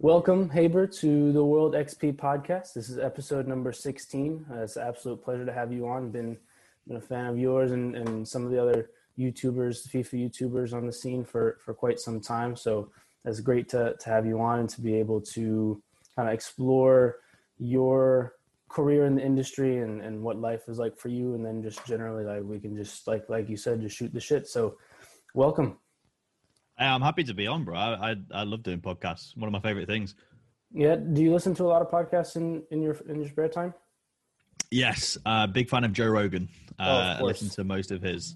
Welcome, Haber, to the World XP podcast. This is episode number 16. Uh, it's an absolute pleasure to have you on. Been, been a fan of yours and, and some of the other YouTubers, FIFA YouTubers on the scene for, for quite some time. So it's great to, to have you on and to be able to kind of explore your career in the industry and, and what life is like for you. And then just generally, like we can just, like, like you said, just shoot the shit. So welcome. I'm happy to be on, bro. I, I, I love doing podcasts. One of my favorite things. Yeah. Do you listen to a lot of podcasts in, in your in your spare time? Yes. Uh, big fan of Joe Rogan. Uh, oh, I listen to most of his.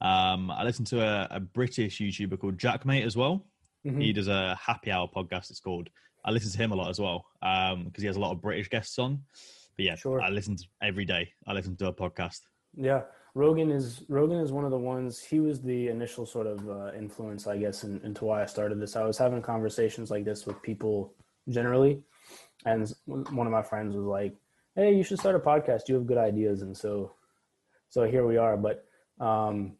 Um, I listen to a, a British YouTuber called JaackMaate as well. Mm-hmm. He does a happy hour podcast. It's called. I listen to him a lot as well because um, he has a lot of British guests on. But yeah, sure. I listen to every day. I listen to a podcast. Yeah, Rogan is Rogan is one of the ones. He was the initial sort of uh, influence, I guess, in, into why I started this. I was having conversations like this with people generally, and one of my friends was like, "Hey, you should start a podcast. You have good ideas." And so, so here we are. But um,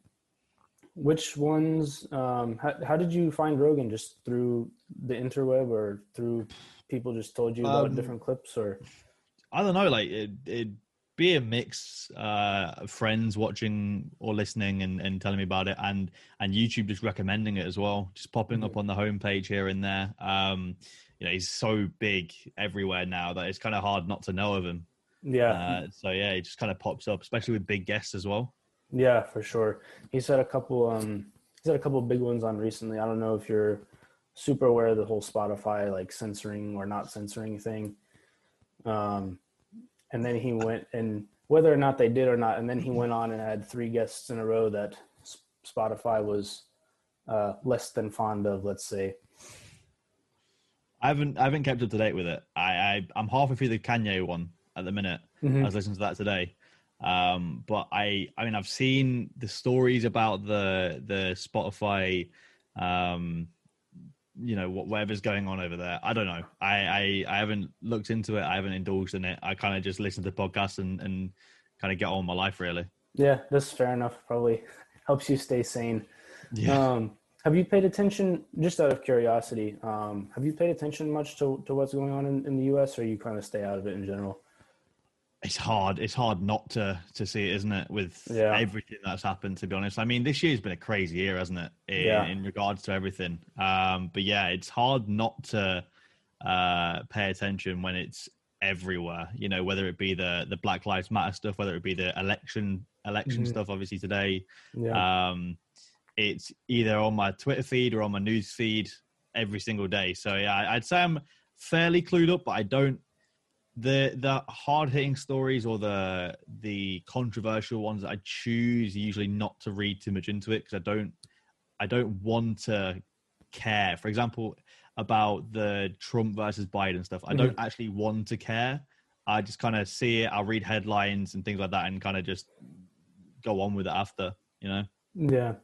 which ones? Um, how, how did you find Rogan? Just through the interweb, or through people just told you about um, different clips, or I don't know. Like it, it be a mix uh, of friends watching or listening and, and telling me about it, and and YouTube just recommending it as well, just popping mm-hmm. up on the homepage here and there. Um, you know, he's so big everywhere now that it's kind of hard not to know of him. Yeah. Uh, so yeah, it just kind of pops up, especially with big guests as well. Yeah, for sure. He's had a couple. Um, he's had a couple big ones on recently. I don't know if you're super aware of the whole Spotify like censoring or not censoring thing. Um, and then he went and whether or not they did or not, and then he went on and had three guests in a row that Spotify was uh, less than fond of. Let's say. I haven't I haven't kept up to date with it. I, I am halfway through the Kanye one at the minute. Mm-hmm. I was listening to that today. Um, but I I mean I've seen the stories about the the Spotify um, you know whatever's going on over there. I don't know. I I, I haven't looked into it. I haven't indulged in it. I kind of just listen to podcasts and and kind of get on my life really. Yeah, that's fair enough. Probably helps you stay sane. Yeah. Um, have you paid attention, just out of curiosity, um, have you paid attention much to, to what's going on in, in the U.S. or you kind of stay out of it in general? It's hard. It's hard not to to see it, isn't it? With yeah. everything that's happened, to be honest. I mean, this year's been a crazy year, hasn't it? In, yeah. in regards to everything. Um, but yeah, it's hard not to uh, pay attention when it's everywhere. You know, whether it be the the Black Lives Matter stuff, whether it be the election election mm-hmm. stuff. Obviously today, yeah. um, it's either on my Twitter feed or on my news feed every single day. So yeah, I'd say I'm fairly clued up, but I don't the the hard hitting stories or the the controversial ones I choose usually not to read too much into it because I don't I don't want to care. For example, about the Trump versus Biden stuff, I don't mm-hmm. actually want to care. I just kind of see it. I'll read headlines and things like that, and kind of just go on with it after. You know. Yeah.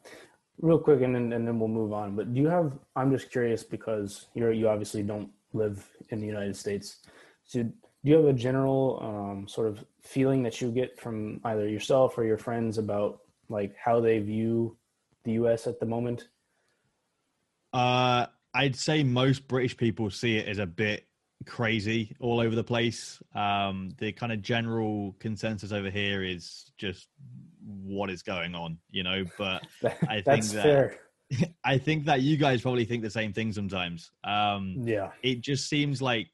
Real quick, and then and then we'll move on. But do you have? I'm just curious because you're you obviously don't live in the United States. So do you have a general um, sort of feeling that you get from either yourself or your friends about like how they view the U.S. at the moment? Uh, I'd say most British people see it as a bit crazy all over the place. Um, the kind of general consensus over here is just what is going on, you know. But I think that fair. I think that you guys probably think the same thing sometimes. Um, yeah, it just seems like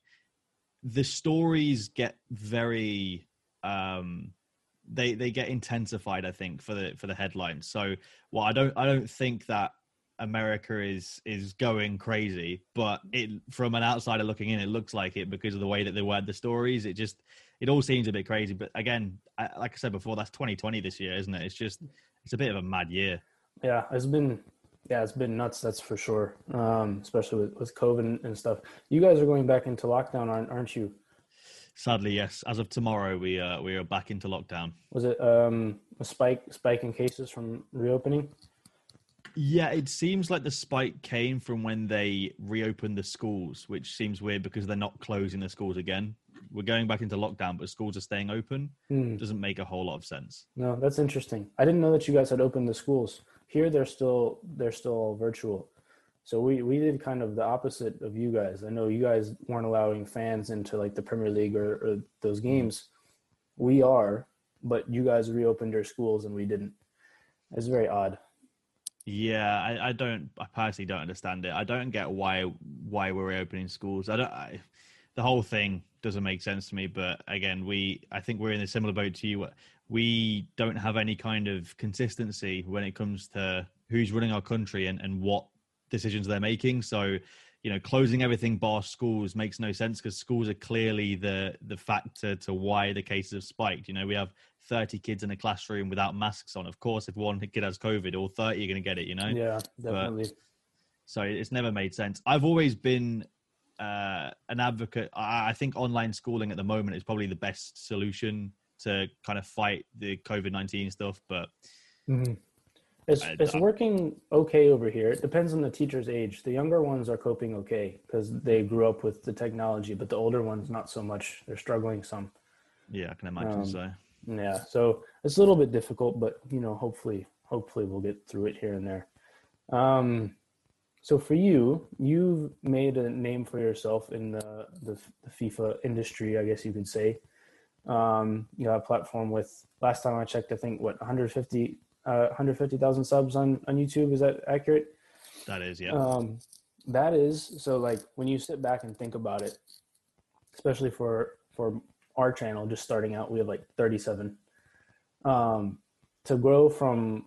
the stories get very um they they get intensified i think for the for the headlines. So well i don't i don't think that america is is going crazy but it from an outsider looking in it looks like it because of the way that they word the stories. It just it all seems a bit crazy. But again I, like i said before that's 2020 this year isn't it? It's just it's a bit of a mad year. Yeah it's been yeah, it's been nuts. That's for sure. Um, especially with, with COVID and stuff. You guys are going back into lockdown, aren't, aren't you? Sadly, yes. As of tomorrow, we uh, we are back into lockdown. Was it um, a spike spike in cases from reopening? Yeah, it seems like the spike came from when they reopened the schools, which seems weird because they're not closing the schools again. We're going back into lockdown, but schools are staying open. Hmm. Doesn't make a whole lot of sense. No, that's interesting. I didn't know that you guys had opened the schools. Here, they're still they're still virtual. So we we did kind of the opposite of you guys. I know you guys weren't allowing fans into like the Premier League or, or those mm-hmm. games. We are, but you guys reopened your schools and we didn't. It's very odd. Yeah, I, I don't. I personally don't understand it. I don't get why why we're reopening schools. I don't. I, the whole thing doesn't make sense to me. But again, we I think we're in a similar boat to you. We don't have any kind of consistency when it comes to who's running our country and, and what decisions they're making. So, you know, closing everything bar schools makes no sense because schools are clearly the the factor to why the cases have spiked. You know, we have 30 kids in a classroom without masks on. Of course, if one kid has COVID, all 30 are going to get it. You know. Yeah, definitely. But, so it's never made sense. I've always been uh, an advocate. I, I think online schooling at the moment is probably the best solution to kind of fight the COVID nineteen stuff. But mm-hmm. it's I, it's I, working okay over here. It depends on the teacher's age. The younger ones are coping okay because they grew up with the technology, but the older ones not so much. They're struggling some. Yeah, I can imagine um, so. Yeah, so it's a little bit difficult, but you know, hopefully, hopefully we'll get through it here and there. Um, so for you, you've made a name for yourself in the, the, the FIFA industry, I guess you could say. Um, you have a platform with last time I checked, I think what 150 uh, 150,000 subs on on YouTube. Is that accurate? That is, yeah. Um, that is so. Like when you sit back and think about it, especially for for our channel, just starting out, we have like 37. Um, to grow from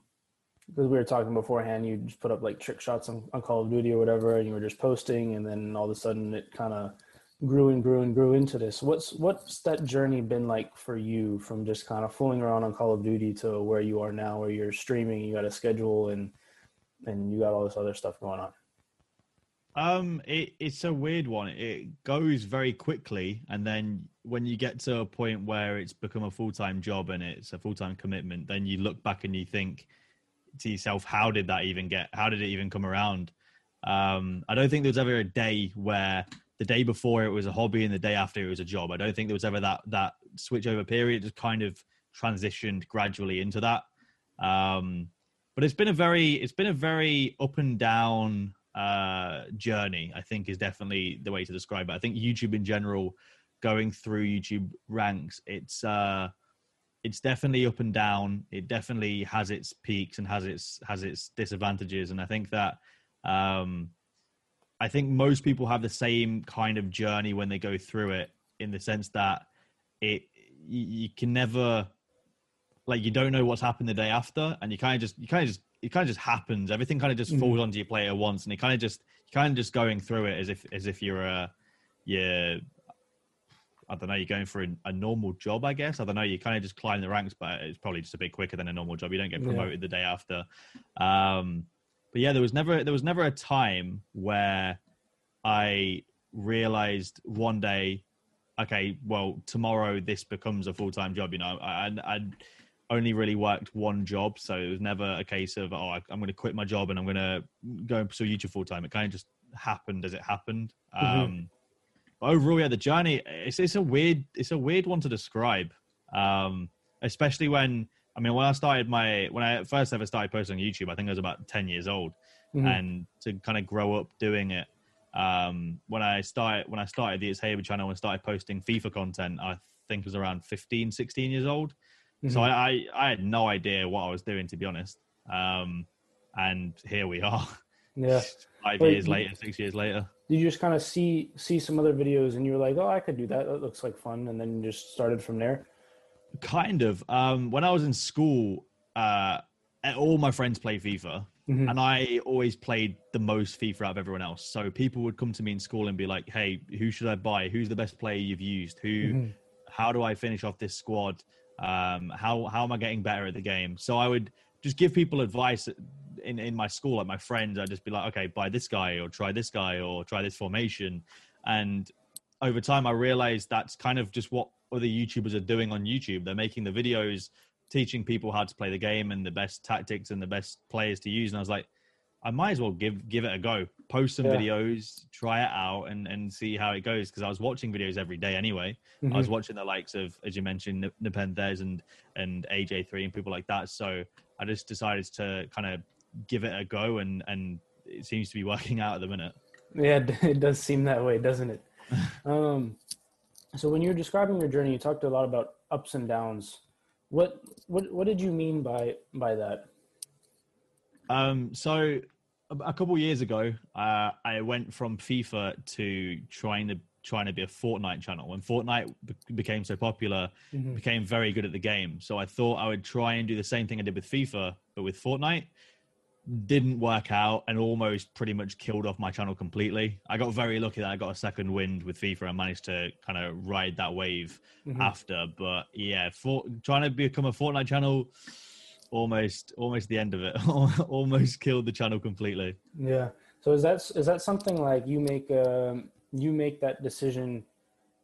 because we were talking beforehand, you just put up like trick shots on, on Call of Duty or whatever, and you were just posting, and then all of a sudden it kind of grew and grew and grew into this. What's what's that journey been like for you from just kind of fooling around on Call of Duty to where you are now, where you're streaming, you got a schedule, and and you got all this other stuff going on? Um, it, it's a weird one. It goes very quickly, and then when you get to a point where it's become a full time job and it's a full time commitment, then you look back and you think to yourself, how did that even get? How did it even come around? Um, I don't think there was ever a day where the day before it was a hobby and the day after it was a job. I don't think there was ever that that switch over period. It just kind of transitioned gradually into that. Um, but it's been a very it's been a very up and down uh, journey. I think is definitely the way to describe it. I think YouTube in general, going through YouTube ranks, it's uh, it's definitely up and down. It definitely has its peaks and has its has its disadvantages. And I think that um, I think most people have the same kind of journey when they go through it, in the sense that it you, you can never like you don't know what's happened the day after, and you kind of just you kind of just it kind of just happens. Everything kind of just mm-hmm. falls onto your plate at once, and it kind of just you kind of just going through it as if as if you're a you're I don't know, you're going for a, a, normal job, I guess. I don't know, you kind of just climb the ranks, but it's probably just a bit quicker than a normal job. You don't get promoted yeah. the day after. Um, but yeah, there was never there was never a time where I realized one day, okay, well, tomorrow this becomes a full time job. You know, I, I only really worked one job, so it was never a case of oh, I, am going to quit my job and I'm going to go and pursue YouTube full time. It kind of just happened as it happened. Mm-hmm. Um, overall, yeah, the journey it's it's a weird it's a weird one to describe, um, especially when I mean when I started my when I first ever started posting on YouTube, I think I was about ten years old, mm-hmm. and to kind of grow up doing it. Um, when I started when I started the It's Haber channel and started posting FIFA content, I think it was around 15, 16 years old. Mm-hmm. So I, I, I had no idea what I was doing to be honest. Um, and here we are. Yeah. Five years later, six years later did you just kind of see see some other videos and you were like, oh, I could do that. That looks like fun, and then just started from there? Kind of. Um, when I was in school, uh, all my friends play FIFA, mm-hmm. and I always played the most FIFA out of everyone else. So people would come to me in school and be like, "Hey, who should I buy? Who's the best player you've used? Who? Mm-hmm. How do I finish off this squad? Um, how how am I getting better at the game?" So I would just give people advice in in my school, like my friends, I'd just be like, okay, buy this guy or try this guy or try this formation. And over time, I realized that's kind of just what other YouTubers are doing on YouTube. They're making the videos teaching people how to play the game and the best tactics and the best players to use. And I was like, I might as well give give it a go. Post some yeah. videos, try it out, and and see how it goes. Because I was watching videos every day anyway. Mm-hmm. I was watching the likes of, as you mentioned, Nepenthez and and AJ3 and people like that. So I just decided to kind of give it a go and and it seems to be working out at the minute. Yeah, it does seem that way, doesn't it? um, so when you were describing your journey, you talked a lot about ups and downs. What what what did you mean by by that? Um, so a couple years ago, uh, I went from FIFA to trying to trying to be a Fortnite channel. When Fortnite be- became so popular, mm-hmm. became very good at the game. So I thought I would try and do the same thing I did with FIFA, but with Fortnite. Didn't work out and almost pretty much killed off my channel completely. I got very lucky that I got a second wind with FIFA and managed to kind of ride that wave mm-hmm. after. But yeah, for, trying to become a Fortnite channel, almost almost the end of it. almost killed the channel completely. Yeah. So is that is that something like you make um, you make that decision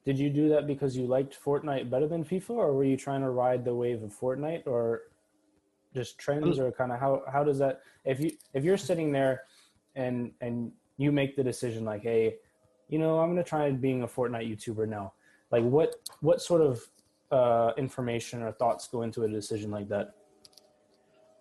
did you do that because you liked Fortnite better than FIFA, or were you trying to ride the wave of Fortnite, or just trends, or kind of how how does that? If you if you're sitting there, and and you make the decision like, hey, you know, I'm gonna try being a Fortnite YouTuber now. Like, what what sort of uh, information or thoughts go into a decision like that?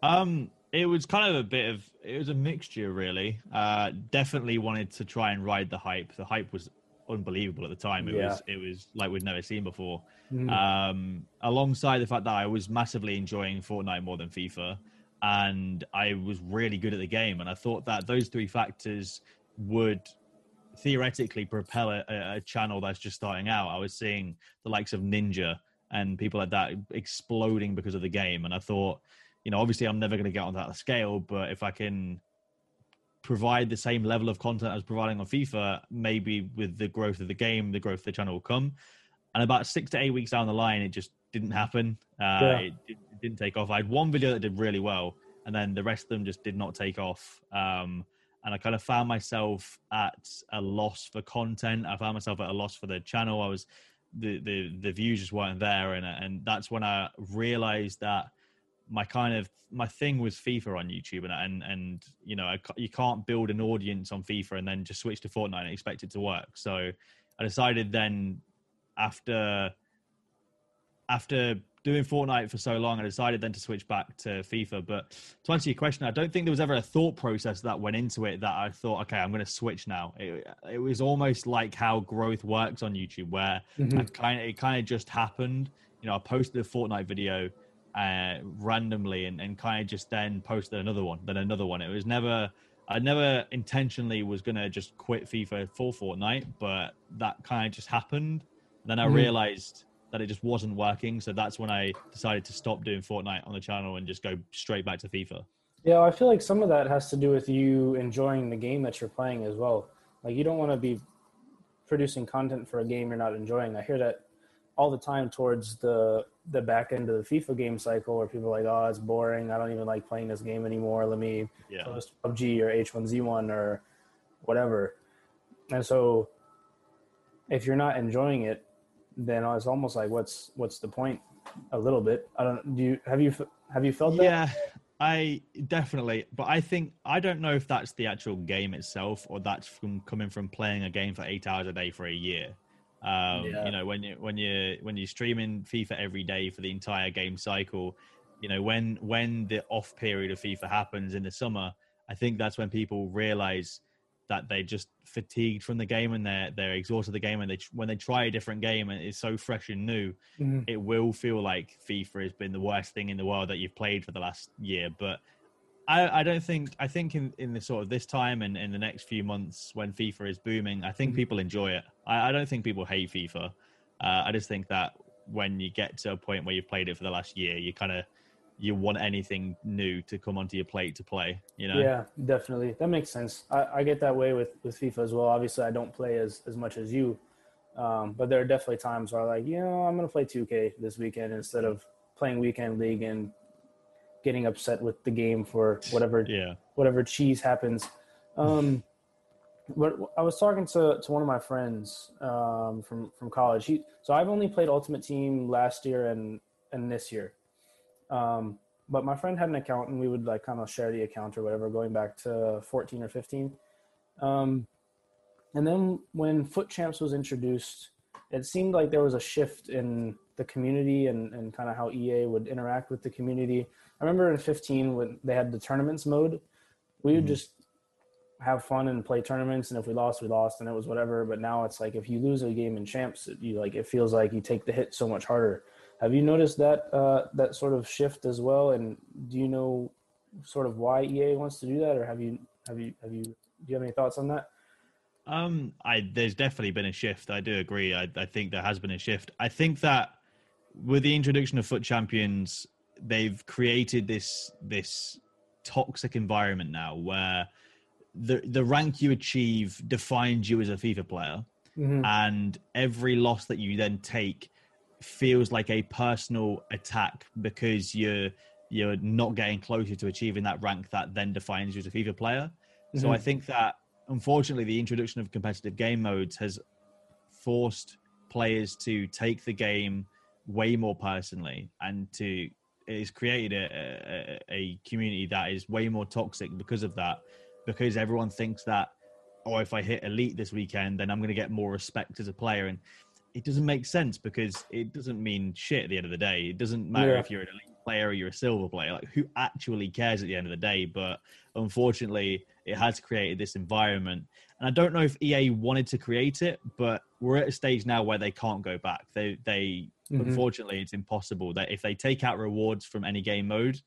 Um, it was kind of a bit of it was a mixture really. Uh, definitely wanted to try and ride the hype. The hype was unbelievable at the time. It yeah. was it was like we'd never seen before. Mm. Um, alongside the fact that I was massively enjoying Fortnite more than FIFA, and I was really good at the game, and I thought that those three factors would theoretically propel a, a channel that's just starting out. I was seeing the likes of Ninja and people like that exploding because of the game, and I thought you know, obviously I'm never going to get on that scale, but if I can provide the same level of content as providing on FIFA, maybe with the growth of the game, the growth of the channel will come. And about six to eight weeks down the line, it just didn't happen. Uh, yeah. it, it, didn't take off. I had one video that did really well, and then the rest of them just did not take off. Um, and I kind of found myself at a loss for content. I found myself at a loss for the channel. I was the the the views just weren't there, and and that's when I realized that my kind of my thing was FIFA on YouTube, and and and you know I, you can't build an audience on FIFA and then just switch to Fortnite and expect it to work. So I decided then after after doing Fortnite for so long, I decided then to switch back to FIFA. But to answer your question, I don't think there was ever a thought process that went into it that I thought, okay, I'm going to switch now. It, it was almost like how growth works on YouTube, where mm-hmm. kind of it kind of just happened. You know, I posted a Fortnite video uh, randomly and, and kind of just then posted another one, then another one. It was never, I never intentionally was going to just quit FIFA for Fortnite, but that kind of just happened. Then I mm. realized that it just wasn't working. So that's when I decided to stop doing Fortnite on the channel and just go straight back to FIFA. Yeah, I feel like some of that has to do with you enjoying the game that you're playing as well. Like you don't want to be producing content for a game you're not enjoying. I hear that all the time towards the the back end of the FIFA game cycle where people are like, oh, it's boring. I don't even like playing this game anymore. Let me yeah. post PUBG or H1Z1 or whatever. And so if you're not enjoying it, then it's almost like what's what's the point? A little bit. I don't. Do you have you have you felt that? Yeah, I definitely. But I think I don't know if that's the actual game itself or that's from coming from playing a game for eight hours a day for a year. Um, yeah. You know, when you when you when you're streaming FIFA every day for the entire game cycle, you know when when the off period of FIFA happens in the summer, I think that's when people realize that they just fatigued from the game and they're they're exhausted the game and they when they try a different game and it's so fresh and new, mm-hmm. it will feel like FIFA has been the worst thing in the world that you've played for the last year. But I, I don't think I think in, in the sort of this time and in the next few months when FIFA is booming, I think mm-hmm. people enjoy it. I, I, don't think people hate FIFA. Uh, I just think that when you get to a point where you've played it for the last year, you kind of you want anything new to come onto your plate to play. You know? Yeah, definitely. That makes sense. I, I get that way with with FIFA as well. Obviously, I don't play as as much as you, um, but there are definitely times where I'm like, you know, I'm gonna play 2K this weekend instead of playing weekend league and getting upset with the game for whatever yeah. whatever cheese happens. Um, but I was talking to, to one of my friends um, from from college. He so I've only played Ultimate Team last year and and this year. Um, but my friend had an account and we would like kind of share the account or whatever, going back to 14 or 15. Um, and then when FUT Champs was introduced, it seemed like there was a shift in the community and, and kind of how EA would interact with the community. I remember in 15 when they had the tournaments mode, we would mm-hmm. just have fun and play tournaments and if we lost we lost and it was whatever but now it's like if you lose a game in champs you like it feels like you take the hit so much harder. Have you noticed that uh, that sort of shift as well? And do you know sort of why ea wants to do that or have you have you have you do you have any thoughts on that? Um i there's definitely been a shift. I do agree. I, I think there has been a shift. I think that with the introduction of FUT champions they've created this this toxic environment now where the the rank you achieve defines you as a FIFA player, mm-hmm. and every loss that you then take feels like a personal attack because you're you're not getting closer to achieving that rank that then defines you as a FIFA player. Mm-hmm. So I think that unfortunately the introduction of competitive game modes has forced players to take the game way more personally and to it's created a, a, a community that is way more toxic because of that because everyone thinks that oh if i hit elite this weekend then i'm going to get more respect as a player. And it doesn't make sense because it doesn't mean shit at the end of the day. It doesn't matter yeah. if you're an elite player or you're a silver player. Like who actually cares at the end of the day? But unfortunately it has created this environment and i don't know if ea wanted to create it but we're at a stage now where they can't go back they they mm-hmm. unfortunately it's impossible that if they take out rewards from any game mode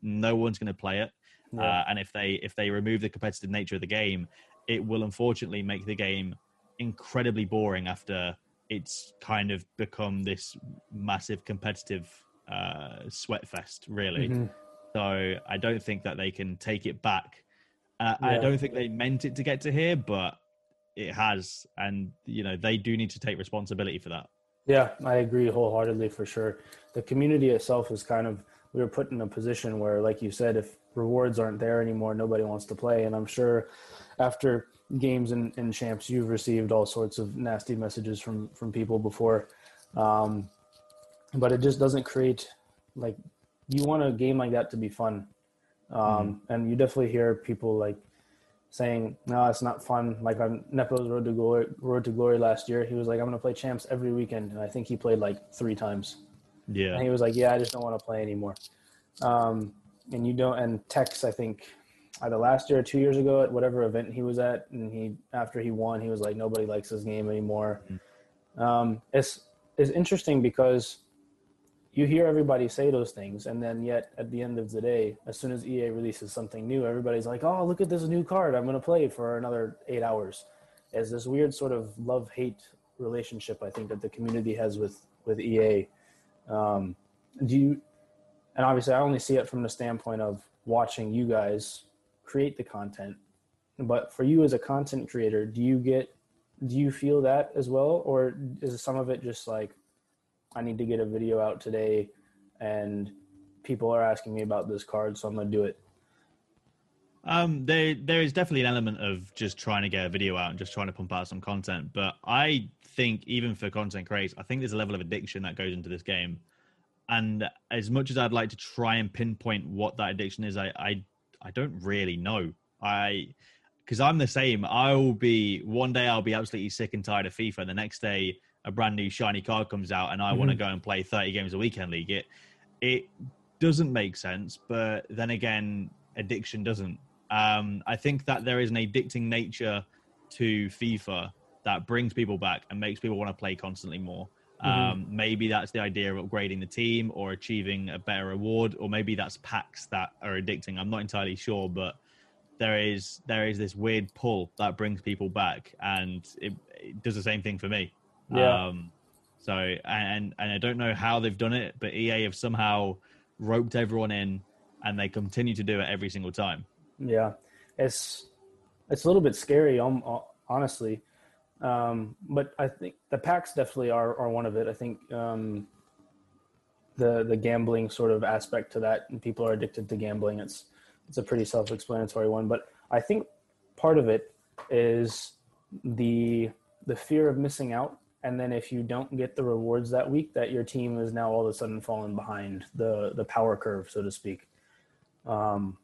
no one's going to play it yeah. uh, and if they if they remove the competitive nature of the game it will unfortunately make the game incredibly boring after it's kind of become this massive competitive uh, sweat fest really mm-hmm. so i don't think that they can take it back uh, yeah. i don't think they meant it to get to here but it has and you know they do need to take responsibility for that yeah, I agree wholeheartedly for sure. The community itself is kind of we were put in a position where, like you said, if rewards aren't there anymore, nobody wants to play. And I'm sure after games and, and champs, you've received all sorts of nasty messages from from people before. Um, but it just doesn't create like you want a game like that to be fun. Um, mm-hmm. And you definitely hear people like saying, "No, it's not fun." Like on Nepo's Road to Glory, Road to Glory last year, he was like, "I'm going to play champs every weekend," and I think he played like three times. Yeah, and he was like, "Yeah, I just don't want to play anymore." Um, and you don't. And Tekkz, I think, either last year or two years ago at whatever event he was at, and he after he won, he was like, "Nobody likes this game anymore." Mm-hmm. Um, it's it's interesting because you hear everybody say those things and then yet at the end of the day as soon as ea releases something new everybody's like oh look at this new card. I'm going to play for another eight hours. As this weird sort of love hate relationship i think that the community has with with ea um, do you and obviously i only see it from the standpoint of watching you guys create the content but for you as a content creator do you get do you feel that as well or is some of it just like I need to get a video out today and people are asking me about this card, so I'm going to do it. Um, there there is definitely an element of just trying to get a video out and just trying to pump out some content. But I think even for content creators, I think there's a level of addiction that goes into this game. And as much as I'd like to try and pinpoint what that addiction is, I I, I don't really know. I because I'm the same. I will be one day I'll be absolutely sick and tired of FIFA, the next day a brand new shiny card comes out and I mm-hmm. want to go and play 30 games a weekend league, it it doesn't make sense. But then again, addiction doesn't. Um, I think that there is an addicting nature to FIFA that brings people back and makes people want to play constantly more. Mm-hmm. Um, maybe that's the idea of upgrading the team or achieving a better reward, or maybe that's packs that are addicting. I'm not entirely sure, but there is there is this weird pull that brings people back, and it, it does the same thing for me. Yeah. Um, so and and I don't know how they've done it, but EA have somehow roped everyone in, and they continue to do it every single time. Yeah, it's it's a little bit scary, um, honestly. Um, but I think the packs definitely are are one of it. I think um, the the gambling sort of aspect to that, and people are addicted to gambling. It's it's a pretty self explanatory one, but I think part of it is the the fear of missing out and then if you don't get the rewards that week that your team is now all of a sudden falling behind the the power curve so to speak. Um,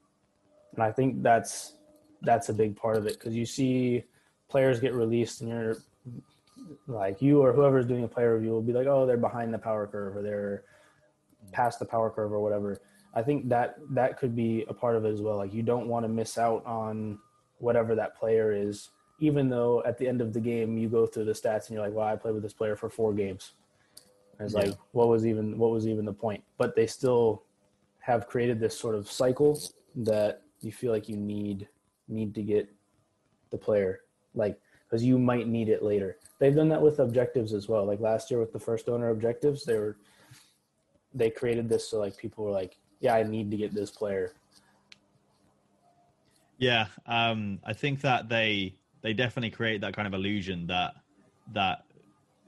and i think that's that's a big part of it because you see players get released and you're like you or whoever's doing a player review will be like oh they're behind the power curve or they're past the power curve or whatever. I think that that could be a part of it as well. Like you don't want to miss out on whatever that player is, even though at the end of the game you go through the stats and you're like, well, I played with this player for four games. And it's yeah. like, what was even what was even the point? But they still have created this sort of cycle that you feel like you need need to get the player like because you might need it later. They've done that with objectives as well. Like last year with the first owner objectives, they were they created this so like people were like, yeah, I need to get this player. Yeah, um, I think that they they definitely create that kind of illusion that that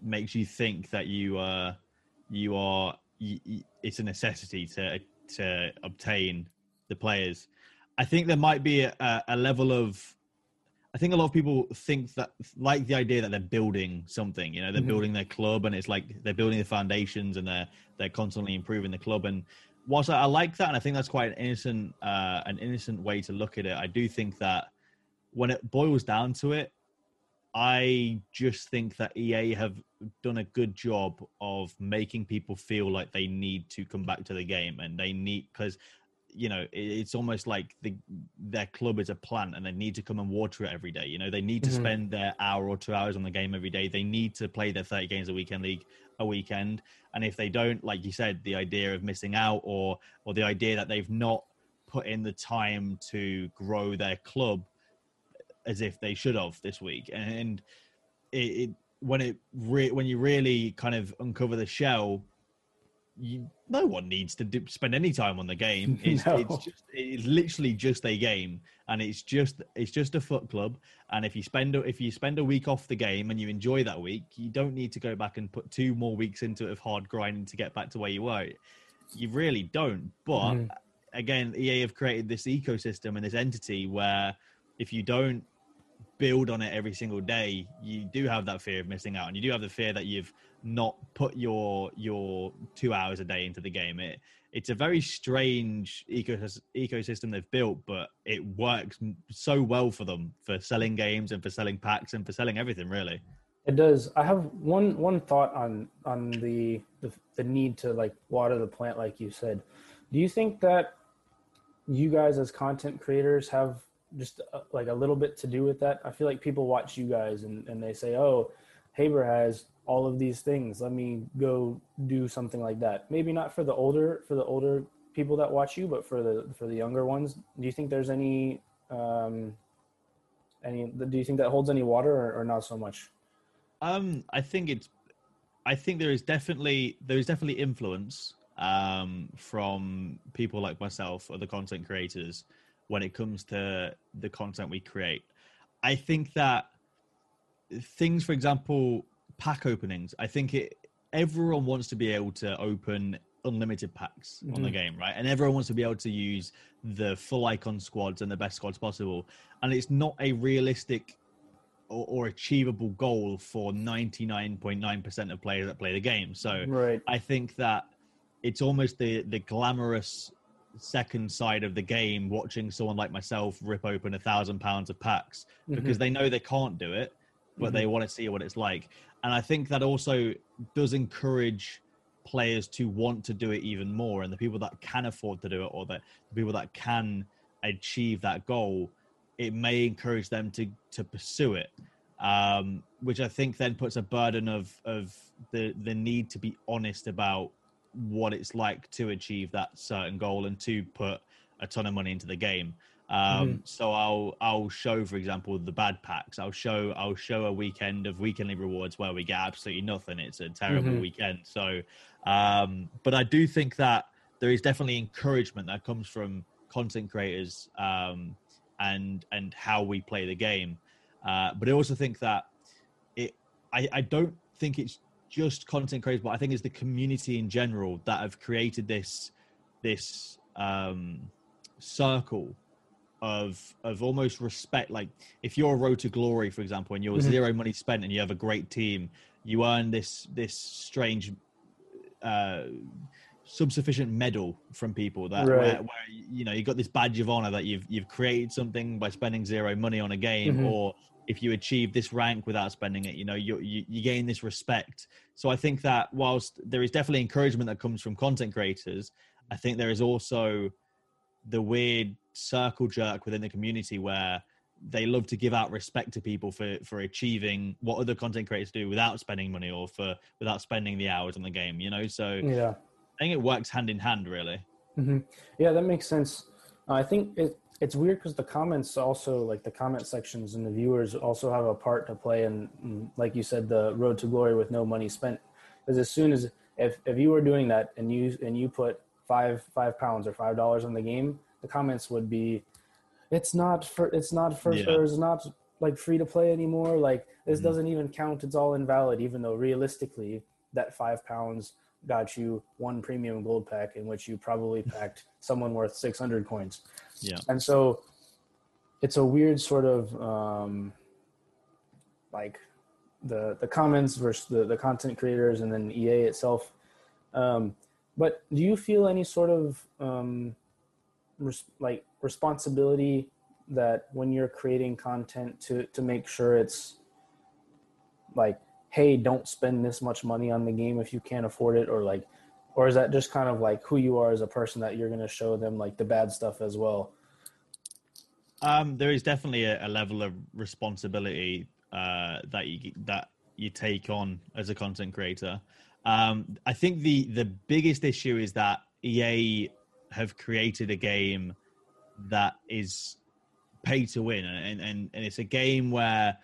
makes you think that you uh you are you, it's a necessity to to obtain the players. I think there might be a, a level of I think a lot of people think that like the idea that they're building something, you know, they're mm-hmm. building their club and it's like they're building the foundations and they're they're constantly improving the club. And whilst I, like that and I think that's quite an innocent uh, an innocent way to look at it, I do think that when it boils down to it, I just think that EA have done a good job of making people feel like they need to come back to the game and they need because you know it's almost like the their club is a plant and they need to come and water it every day you know? They need to mm-hmm. spend their hour or two hours on the game every day. They need to play their 30 games a weekend league a weekend. And if they don't like you said the idea of missing out or or the idea that they've not put in the time to grow their club as if they should have this week and it, it when it re- when you really kind of uncover the shell you, no one needs to do, spend any time on the game. It's, no. it's just it's literally just a game, and it's just it's just a FUT club. And if you spend if you spend a week off the game and you enjoy that week, you don't need to go back and put two more weeks into it of hard grinding to get back to where you were. You really don't. But mm. again, EA have created this ecosystem and this entity where if you don't build on it every single day, you do have that fear of missing out, and you do have the fear that you've not put your your two hours a day into the game. It it's a very strange ecosystem they've built, but it works so well for them for selling games and for selling packs and for selling everything. Really, it does. I have one one thought on on the the, the need to like water the plant, like you said. Do you think that you guys as content creators have just uh, like a little bit to do with that. I feel like people watch you guys and, and they say, oh, Haber has all of these things. Let me go do something like that. Maybe not for the older for the older people that watch you, but for the for the younger ones. Do you think there's any um, any? Do you think that holds any water or, or not so much? Um, I think it's. I think there is definitely there is definitely influence um, from people like myself or the content creators when it comes to the content we create. I think that things, for example, pack openings. I think it everyone wants to be able to open unlimited packs mm-hmm. on the mm-hmm. game, right? And everyone wants to be able to use the full icon squads and the best squads possible. And it's not a realistic or, or achievable goal for 99.9% of players that play the game. So right. I think that it's almost the the glamorous second side of the game watching someone like myself rip open a thousand pounds of packs because mm-hmm. they know they can't do it but mm-hmm. they want to see what it's like and i think that also does encourage players to want to do it even more and the people that can afford to do it or the, the people that can achieve that goal it may encourage them to to pursue it um, which i think then puts a burden of of the the need to be honest about what it's like to achieve that certain goal and to put a ton of money into the game. Um, mm-hmm. So I'll I'll show, for example, the bad packs. I'll show I'll show a weekend of weekendly rewards where we get absolutely nothing. It's a terrible mm-hmm. weekend. So, um, but I do think that there is definitely encouragement that comes from content creators um, and and how we play the game. Uh, but I also think that it I, I don't think it's just content creators, but I think it's the community in general that have created this this um, circle of of almost respect. Like if you're a road to glory, for example, and you're mm-hmm. zero money spent and you have a great team, you earn this this strange uh, subsufficient medal from people that right. where, where, you know you've got this badge of honor that you've you've created something by spending zero money on a game mm-hmm. or if you achieve this rank without spending it, you know, you, you, you gain this respect. So I think that whilst there is definitely encouragement that comes from content creators, I think there is also the weird circle jerk within the community where they love to give out respect to people for for achieving what other content creators do without spending money or for without spending the hours on the game. You know, so yeah, I think it works hand in hand, really. Mm-hmm. Yeah, that makes sense. I think it, it's weird because the comments also, like the comment sections and the viewers, also have a part to play in, like you said, the road to glory with no money spent. Because as soon as if if you were doing that and you and you put five five pounds or five dollars on the game, the comments would be, "It's not for it's not for yeah. it's not like free to play anymore. Like this mm-hmm. doesn't even count. It's all invalid." Even though realistically, that five pounds got you one premium gold pack in which you probably packed someone worth 600 coins. Yeah. And so it's a weird sort of um, like the the comments versus the, the content creators and then EA itself. Um, but do you feel any sort of um, res- like responsibility that when you're creating content to to make sure it's like hey don't spend this much money on the game if you can't afford it or like or is that just kind of like who you are as a person that you're going to show them like the bad stuff as well? Um, there is definitely a, a level of responsibility uh, that you that you take on as a content creator. Um, i think the the biggest issue is that ea have created a game that is pay to win and, and, and it's a game where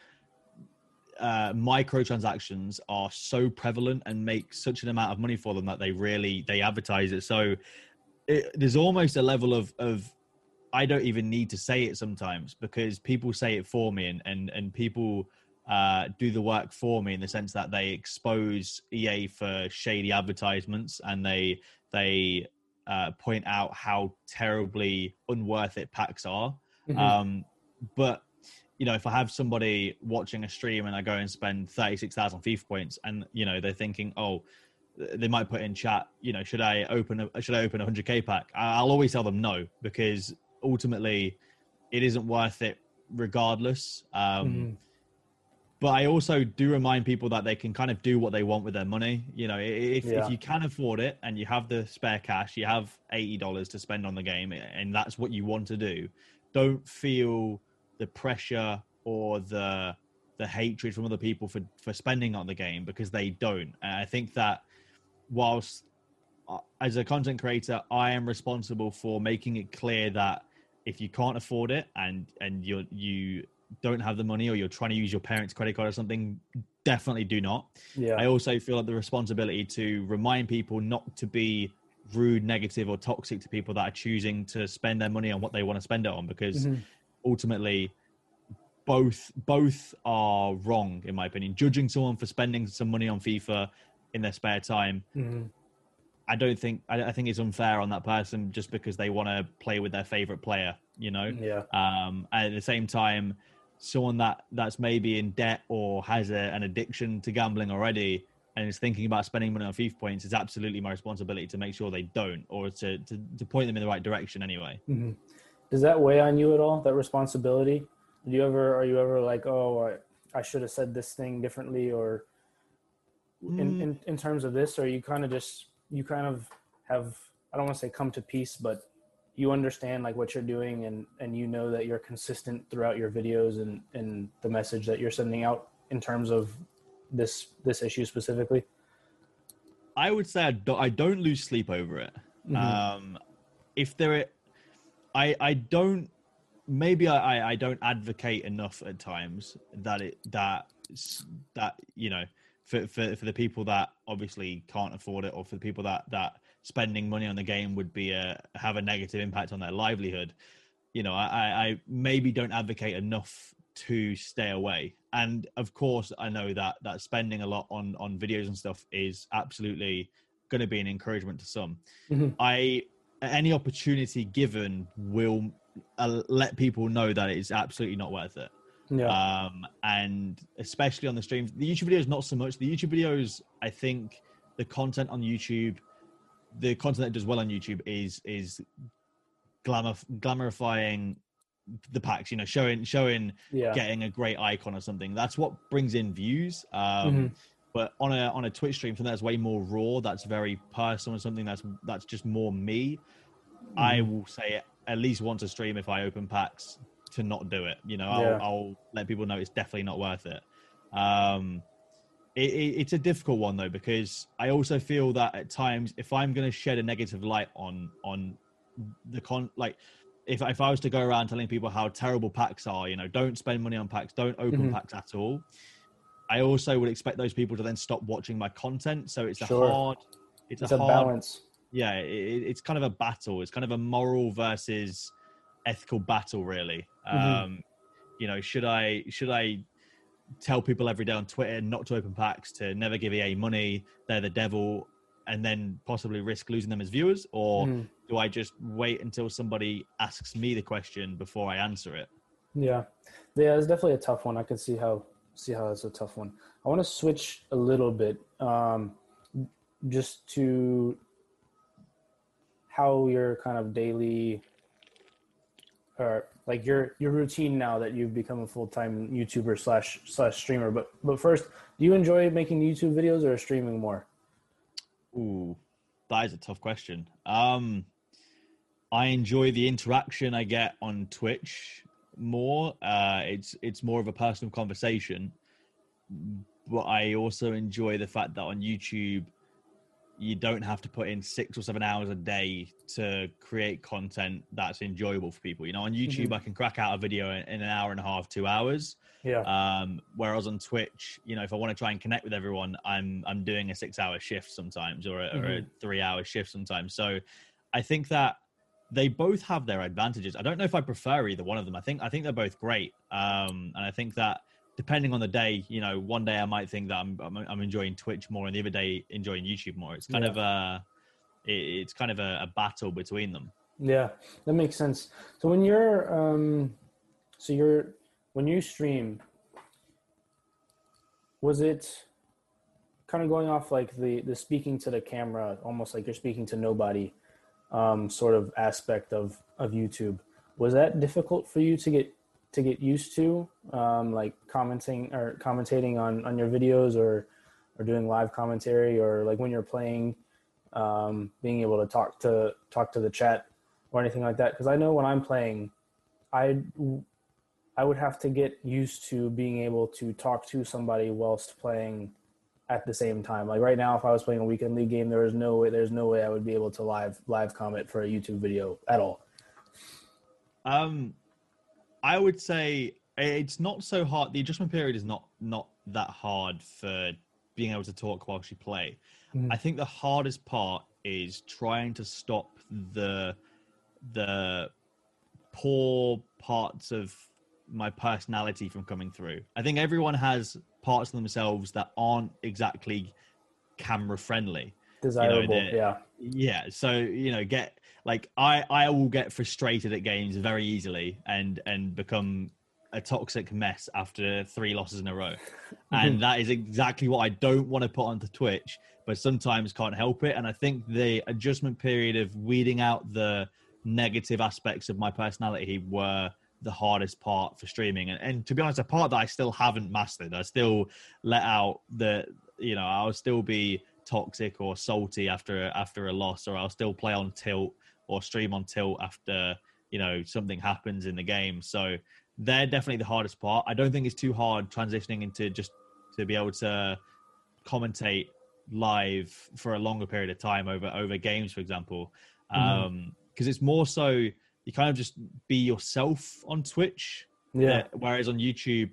uh, microtransactions are so prevalent and make such an amount of money for them that they really they advertise it. So it, there's almost a level of of I don't even need to say it sometimes because people say it for me and and and people uh, do the work for me in the sense that they expose EA for shady advertisements and they they uh, point out how terribly unworth it packs are. Mm-hmm. Um, but you know, if I have somebody watching a stream and I go and spend 36,000 FIFA points and, you know, they're thinking, oh, they might put in chat, you know, should I open a, should I open a 100k pack? I'll always tell them no because ultimately it isn't worth it regardless. Um, mm-hmm. But I also do remind people that they can kind of do what they want with their money. You know, if, yeah. if you can afford it and you have the spare cash, you have $80 to spend on the game and that's what you want to do, don't feel the pressure or the the hatred from other people for for spending on the game because they don't. And I think that whilst uh, as a content creator, I am responsible for making it clear that if you can't afford it and and you you don't have the money or you're trying to use your parents' credit card or something, definitely do not. Yeah. I also feel like the responsibility to remind people not to be rude, negative, or toxic to people that are choosing to spend their money on what they want to spend it on because mm-hmm. Ultimately both both are wrong in my opinion. Judging someone for spending some money on FIFA in their spare time, mm-hmm. I don't think I, I, think it's unfair on that person just because they want to play with their favorite player. You know. Yeah. Um, at the same time, someone that that's maybe in debt or has a, an addiction to gambling already and is thinking about spending money on FIFA points, it's absolutely my responsibility to make sure they don't, or to to, to point them in the right direction anyway. Mm-hmm. Does that weigh on you at all? That responsibility? do you ever are you ever like oh I, I should have said this thing differently or mm. in, in in terms of this or you kind of just you kind of have I don't want to say come to peace but you understand like what you're doing and and you know that you're consistent throughout your videos and and the message that you're sending out in terms of this this issue specifically I would say I don't, I don't lose sleep over it. Mm-hmm. Um, if there, I I don't maybe I, I don't advocate enough at times that it that that you know for, for for the people that obviously can't afford it or for the people that that spending money on the game would be a have a negative impact on their livelihood you know i i maybe don't advocate enough to stay away and of course i know that that spending a lot on on videos and stuff is absolutely going to be an encouragement to some mm-hmm. i any opportunity given will uh, let people know that it's absolutely not worth it. Yeah. Um, and especially on the streams, the YouTube videos not so much. The YouTube videos, I think, the content on YouTube, the content that does well on YouTube is is glamour glamourifying the packs. You know, showing showing yeah. getting a great icon or something. That's what brings in views. Um, mm-hmm. But on a on a Twitch stream, something that's way more raw, that's very personal, and something that's that's just more me. Mm-hmm. I will say at least once a stream if I open packs to not do it. You know, I'll, yeah. I'll let people know it's definitely not worth it. Um, it, it, it's a difficult one though because I also feel that at times if I'm going to shed a negative light on on the con like if if I was to go around telling people how terrible packs are, you know, don't spend money on packs, don't open mm-hmm. packs at all. I also would expect those people to then stop watching my content. So it's a hard, it's, it's a, a, hard, balance. Yeah, it, it's kind of a battle. It's kind of a moral versus ethical battle, really. Mm-hmm. Um, you know, should I should I tell people every day on Twitter not to open packs, to never give EA money, they're the devil, and then possibly risk losing them as viewers, or mm. do I just wait until somebody asks me the question before I answer it? Yeah, yeah, it's definitely a tough one. I can see how see how that's a tough one. I want to switch a little bit, um, just to how your kind of daily or like your your routine now that you've become a full time YouTuber slash slash streamer. But but first, do you enjoy making YouTube videos or streaming more? Ooh, that is a tough question. Um, I enjoy the interaction I get on Twitch more. Uh, it's it's more of a personal conversation, but I also enjoy the fact that on YouTube you don't have to put in six or seven hours a day to create content that's enjoyable for people. You know, on YouTube, mm-hmm. I can crack out a video in, an hour and a half, two hours. Yeah. Um, whereas on Twitch, you know, if I want to try and connect with everyone, I'm I'm doing a six hour shift sometimes or a, mm-hmm. or a mm-hmm. three hour shift sometimes. So I think that they both have their advantages. I don't know if I prefer either one of them. I think I think they're both great. Um, and I think that depending on the day, you know, one day I might think that I'm I'm, I'm enjoying Twitch more, and the other day enjoying YouTube more. It's kind yeah. of a it, it's kind of a, a, battle between them. Yeah, that makes sense. So when you're um, so you're when you stream, was it kind of going off like the the speaking to the camera, almost like you're speaking to nobody, um, sort of aspect of of YouTube? Was that difficult for you to get to get used to, um, like commenting or commentating on on your videos or or doing live commentary or like when you're playing, um, being able to talk to talk to the chat or anything like that. Because I know when I'm playing, I I would have to get used to being able to talk to somebody whilst playing at the same time. Like right now, if I was playing a weekend league game, there is no way there's no way I would be able to live live comment for a YouTube video at all. Um, I would say it's not so hard. The adjustment period is not not that hard for being able to talk whilst you play. Mm. I think the hardest part is trying to stop the the poor parts of my personality from coming through. I think everyone has parts of themselves that aren't exactly camera friendly. Desirable, you know, yeah. Yeah. So, you know, get like I I will get frustrated at games very easily and and become a toxic mess after three losses in a row. and that is exactly what I don't want to put onto Twitch, but sometimes can't help it. And I think the adjustment period of weeding out the negative aspects of my personality were the hardest part for streaming. And, and to be honest, a part that I still haven't mastered. I still let out the, you know, I'll still be toxic or salty after after a loss, or I'll still play on tilt or stream on tilt after you know something happens in the game. So they're definitely the hardest part. I don't think it's too hard transitioning into just to be able to commentate live for a longer period of time over over games, for example, because mm-hmm. um, it's more so you kind of just be yourself on Twitch. Yeah. whereas on YouTube,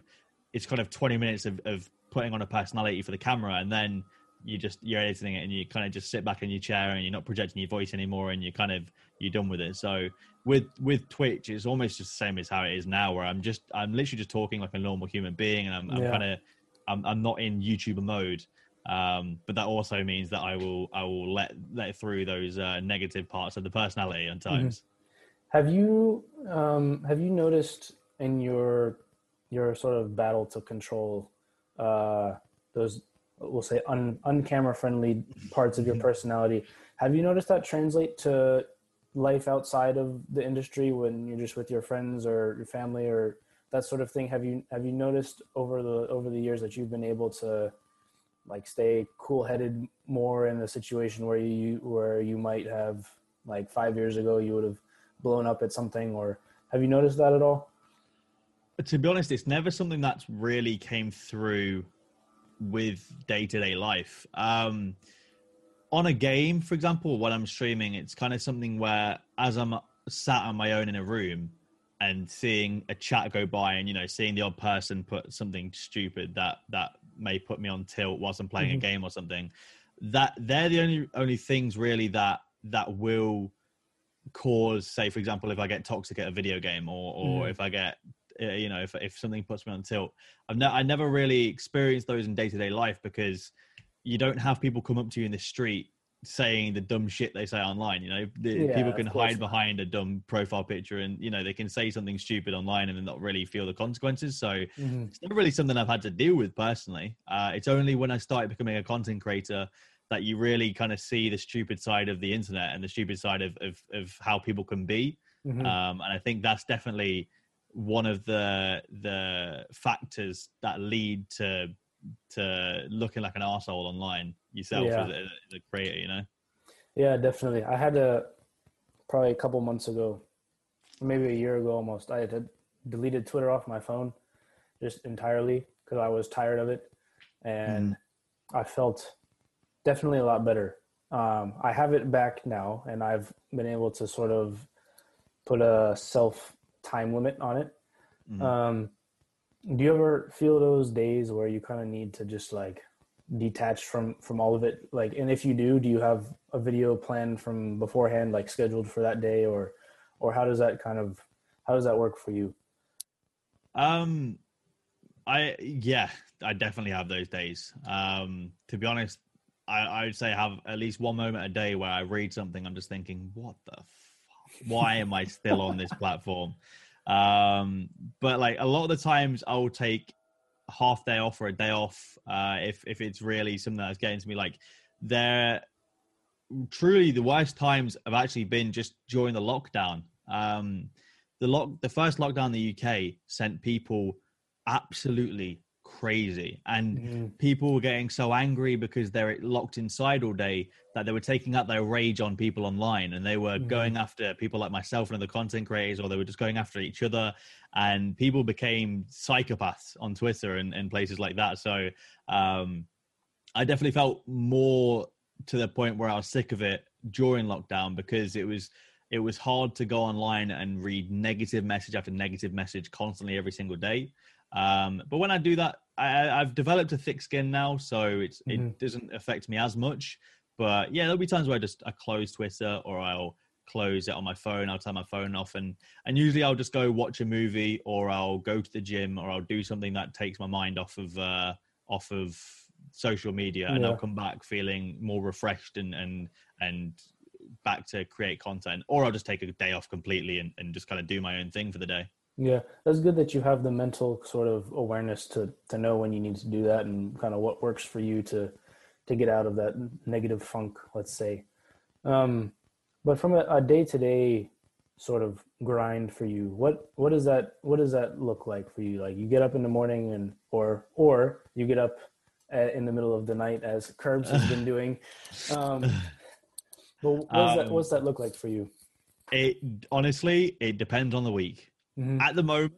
it's kind of 20 minutes of, of putting on a personality for the camera, and then you just you're editing it and you kind of just sit back in your chair and you're not projecting your voice anymore and you're kind of you're done with it so with with twitch it's almost just the same as how it is now where i'm just i'm literally just talking like a normal human being and i'm, I'm yeah. kind of I'm, I'm not in youtuber mode um, but that also means that i will i will let let through those uh, negative parts of the personality at mm-hmm. times mm-hmm. Have you um, have you noticed in your your sort of battle to control uh, those we'll say un, uncamera friendly parts of your mm-hmm. personality have you noticed that translate to life outside of the industry when you're just with your friends or your family or that sort of thing have you have you noticed over the over the years that you've been able to like stay cool headed more in a situation where you where you might have like five years ago you would have blown up at something or have you noticed that at all to be honest, it's never something that's really came through with day to day life. Um, on a game, for example, when I'm streaming, it's kind of something where as I'm sat on my own in a room and seeing a chat go by and you know seeing the odd person put something stupid that that may put me on tilt whilst I'm playing mm-hmm. a game or something, that they're the only only things really that that will cause say for example if i get toxic at a video game or or mm. if i get uh, you know if if something puts me on tilt i've ne- i never really experienced those in day-to-day life because you don't have people come up to you in the street saying the dumb shit they say online you know the, yeah, people can hide behind a dumb profile picture and you know they can say something stupid online and not really feel the consequences so mm-hmm. it's not really something i've had to deal with personally uh, it's only when i started becoming a content creator that you really kind of see the stupid side of the internet and the stupid side of of, of how people can be. Mm-hmm. Um, and I think that's definitely one of the the factors that lead to to looking like an asshole online yourself yeah. as, a, as a creator. You know. Yeah, definitely. I had a probably a couple months ago, maybe a year ago almost. I had deleted Twitter off my phone just entirely because I was tired of it, and mm. I felt definitely a lot better. Um, I have it back now, and I've been able to sort of put a self time limit on it. Mm-hmm. Um, do you ever feel those days where you kind of need to just like detach from from all of it? Like, and if you do, do you have a video planned from beforehand, like scheduled for that day, or or how does that kind of how does that work for you? Um, I yeah, I definitely have those days. Um, to be honest, I, I would say have at least one moment a day where I read something. I'm just thinking, what the fuck? Why am I still on this platform? Um, but like a lot of the times, I'll take half day off or a day off uh, if if it's really something that's getting to me. Like there, truly the worst times have actually been just during the lockdown. Um, the lock, the first lockdown in the UK sent people absolutely crazy. And mm-hmm. people were getting so angry because they're locked inside all day that they were taking out their rage on people online. And they were mm-hmm. going after people like myself and other content creators or they were just going after each other. And people became psychopaths on twitter and, and places like that. So um, i definitely felt more to the point where i was sick of it during lockdown because it was it was hard to go online and read negative message after negative message constantly every single day um, but when I do that, I, have developed a thick skin now, so it's mm-hmm. it doesn't affect me as much. But yeah, there'll be times where I just I close Twitter or I'll close it on my phone. I'll turn my phone off, and and usually I'll just go watch a movie or I'll go to the gym or I'll do something that takes my mind off of uh, off of social media, and. I'll come back feeling more refreshed and and and back to create content, or I'll just take a day off completely and, and just kind of do my own thing for the day. Yeah, that's good that you have the mental sort of awareness to to know when you need to do that and kind of what works for you to to get out of that negative funk, let's say. Um, but from a day to day sort of grind for you, what what does that what does that look like for you? Like you get up in the morning and or or you get up at, in the middle of the night as Curbs has been doing. Um, but what does um, that what's that look like for you? It honestly it depends on the week. Mm-hmm. At the moment,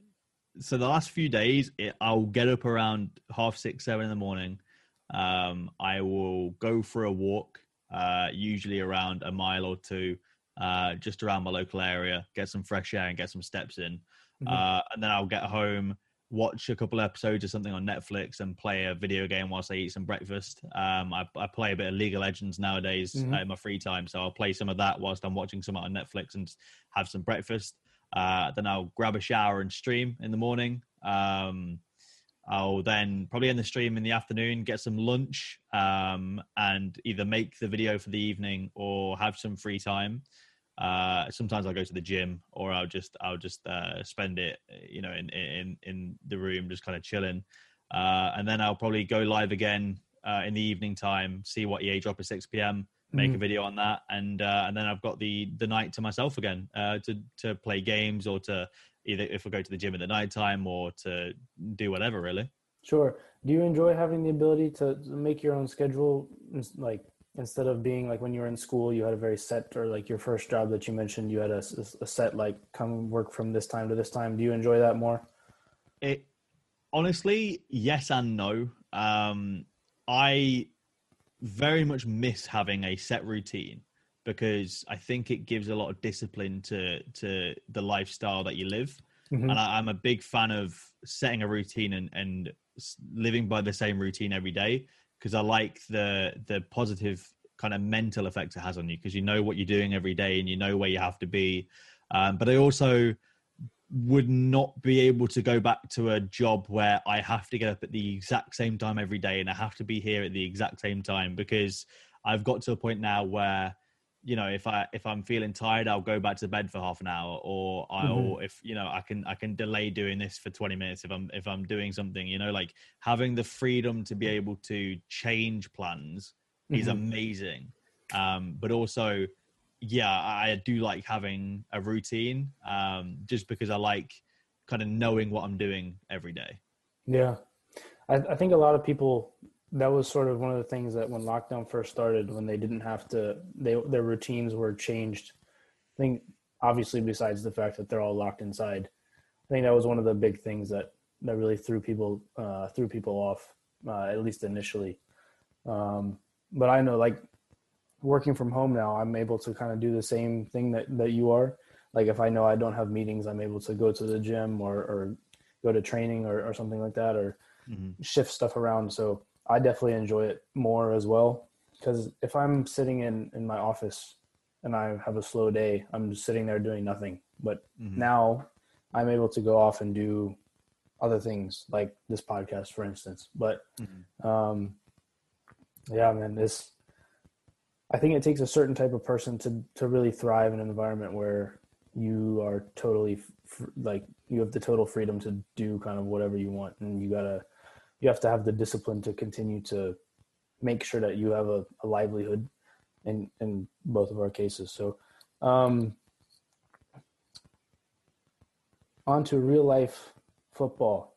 so the last few days, it, I'll get up around half six, seven in the morning. Um, I will go for a walk, uh, usually around a mile or two, uh, just around my local area, get some fresh air and get some steps in. Mm-hmm. Uh, and then I'll get home, watch a couple episodes of something on Netflix, and play a video game whilst I eat some breakfast. Um, I, I, play a bit of League of Legends nowadays mm-hmm. in my free time, so I'll play some of that whilst I'm watching something on Netflix and have some breakfast. Uh, then I'll grab a shower and stream in the morning. Um, I'll then probably end the stream in the afternoon, get some lunch, um, and either make the video for the evening or have some free time. Uh, sometimes I'll go to the gym, or I'll just I'll just uh, spend it, you know, in in in the room, just kind of chilling. Uh, and then I'll probably go live again uh, in the evening time, see what EA drop at six p.m make mm. a video on that, and uh, and then I've got the the night to myself again uh, to to play games or to either if I go to the gym in the night time or to do whatever really. Sure. Do you enjoy having the ability to make your own schedule, like instead of being like when you were in school, you had a very set, or like your first job that you mentioned, you had a, a set like come work from this time to this time. Do you enjoy that more? it honestly, yes and no. Um, I very much miss having a set routine because I think it gives a lot of discipline to to the lifestyle that you live. Mm-hmm. And I, am a big fan of setting a routine and, and living by the same routine every day because I like the the positive kind of mental effect it has on you because you know what you're doing every day and you know where you have to be. Um, but I also would not be able to go back to a job where I have to get up at the exact same time every day and I have to be here at the exact same time because I've got to a point now where you know if i if i'm feeling tired i'll go back to bed for half an hour or i'll mm-hmm. if you know i can i can delay doing this for 20 minutes if i'm if i'm doing something you know like having the freedom to be able to change plans mm-hmm. is amazing um but also yeah i do like having a routine um just because i like kind of knowing what i'm doing every day yeah I, I think a lot of people that was sort of one of the things that when lockdown first started, when they didn't have to, they their routines were changed. I think obviously besides the fact that they're all locked inside, I think that was one of the big things that that really threw people uh, threw people off, uh, at least initially. Um, but I know, like working from home now, I'm able to kind of do the same thing that that you are. Like if I know I don't have meetings, I'm able to go to the gym or or go to training or, or something like that, or mm-hmm. shift stuff around. So I definitely enjoy it more as well because if I'm sitting in in my office and I have a slow day, I'm just sitting there doing nothing. But mm-hmm. now I'm able to go off and do other things like this podcast, for instance. But mm-hmm. um, yeah, man, this I think it takes a certain type of person to to really thrive in an environment where you are totally f- like you have the total freedom to do kind of whatever you want, and you gotta you have to have the discipline to continue to make sure that you have a, a livelihood in in both of our cases. So um on to real life football.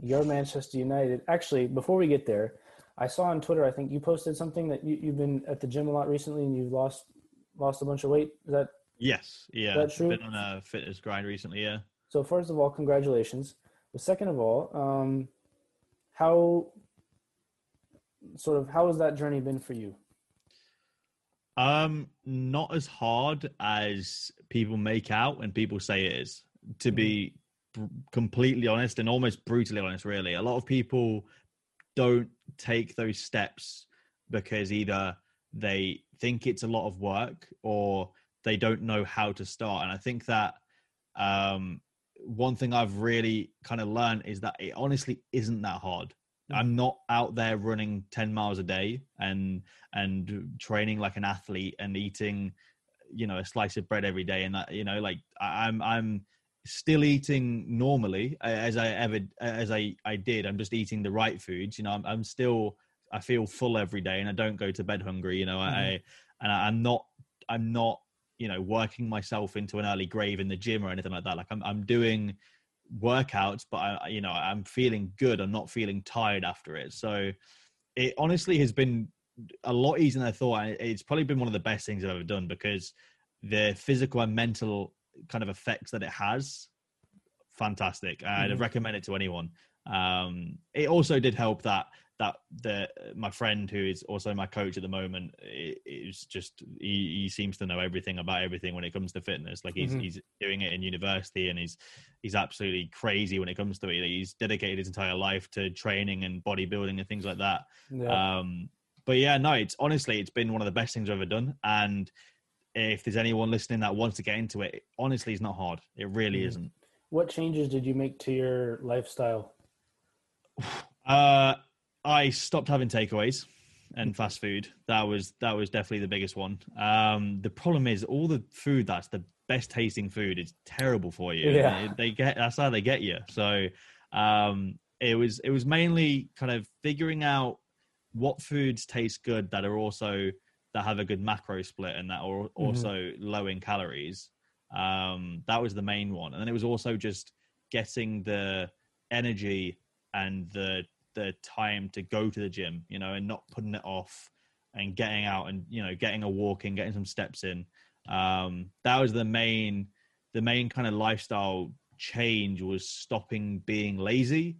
Your Manchester United. Actually, before we get there, I saw on Twitter. I think you posted something that you, have been at the gym a lot recently, and you've lost lost a bunch of weight. Is that yes? Yeah, that true? been on a fitness grind recently. Yeah. So first of all, congratulations. But second of all, um, how sort of how has that journey been for you? Um, not as hard as people make out and people say it is. To be mm-hmm. completely honest and almost brutally honest, really, a lot of people don't take those steps because either they think it's a lot of work or they don't know how to start. And I think that um, one thing I've really kind of learned is that it honestly isn't that hard. Mm. I'm not out there running 10 miles a day and and training like an athlete and eating you know a slice of bread every day and that you know like I'm I'm still eating normally as I ever as I I did. I'm just eating the right foods you know I'm, I'm still I feel full every day and I don't go to bed hungry you know mm-hmm. I and I'm not I'm not you know working myself into an early grave in the gym or anything like that. Like i'm i'm doing workouts but i you know i'm feeling good. I'm not feeling tired after it. So it honestly has been a lot easier than i thought. It's probably been one of the best things i've ever done because the physical and mental kind of effects that it has fantastic i'd mm-hmm. recommend it to anyone um, it also did help that that the my friend who is also my coach at the moment is just he, he seems to know everything about everything when it comes to fitness like he's mm-hmm. he's doing it in university and he's he's absolutely crazy when it comes to it he's dedicated his entire life to training and bodybuilding and things like that yeah. um but yeah no it's honestly it's been one of the best things i've ever done and if there's anyone listening that wants to get into it honestly it's not hard it really mm-hmm. isn't what changes did you make to your lifestyle uh I stopped having takeaways and fast food. That was that was definitely the biggest one. Um, the problem is all the food that's the best tasting food is terrible for you. Yeah. They, they get that's how they get you. So um, it was it was mainly kind of figuring out what foods taste good that are also that have a good macro split and that are mm-hmm. also mm-hmm. low in calories. Um, that was the main one, and then it was also just getting the energy and the the time to go to the gym, you know, and not putting it off and getting out and you know getting a walk in, getting some steps in. Um, that was the main the main kind of lifestyle change was stopping being lazy.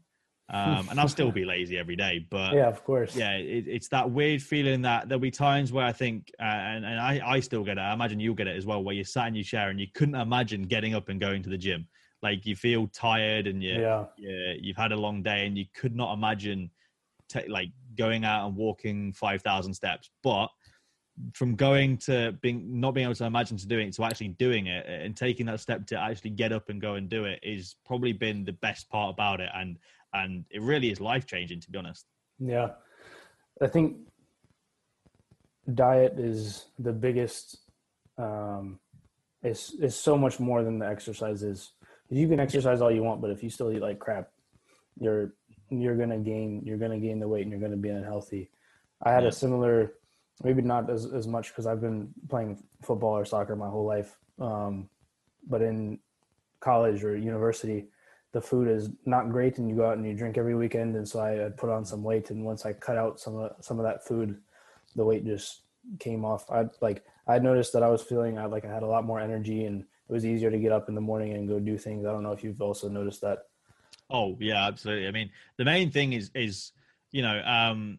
Um, and I'll still be lazy every day, but yeah, of course. Yeah, it, it's that weird feeling that there'll be times where I think, uh, and, and I, I still get it. I imagine you'll get it as well, where you're sat in your chair and you couldn't imagine getting up and going to the gym. Like you feel tired and you, yeah, you, you've had a long day and you could not imagine t- like going out and walking 5,000 steps. But from going to being not being able to imagine to doing it to actually doing it and taking that step to actually get up and go and do it is probably been the best part about it and and it really is life changing to be honest yeah i think diet is the biggest um it's it's so much more than the exercise is you can exercise all you want but if you still eat like crap you're you're gonna gain you're gonna gain the weight and you're gonna be unhealthy i had yeah. a similar maybe not as, as much because I've been playing football or soccer my whole life. Um, but in college or university, the food is not great, and you go out and you drink every weekend. And so I, put on some weight, and once I cut out some of some of that food, the weight just came off. I like I noticed that I was feeling I like I had a lot more energy, and it was easier to get up in the morning and go do things. I don't know if you've also noticed that. Oh yeah, absolutely. I mean, the main thing is is you know um,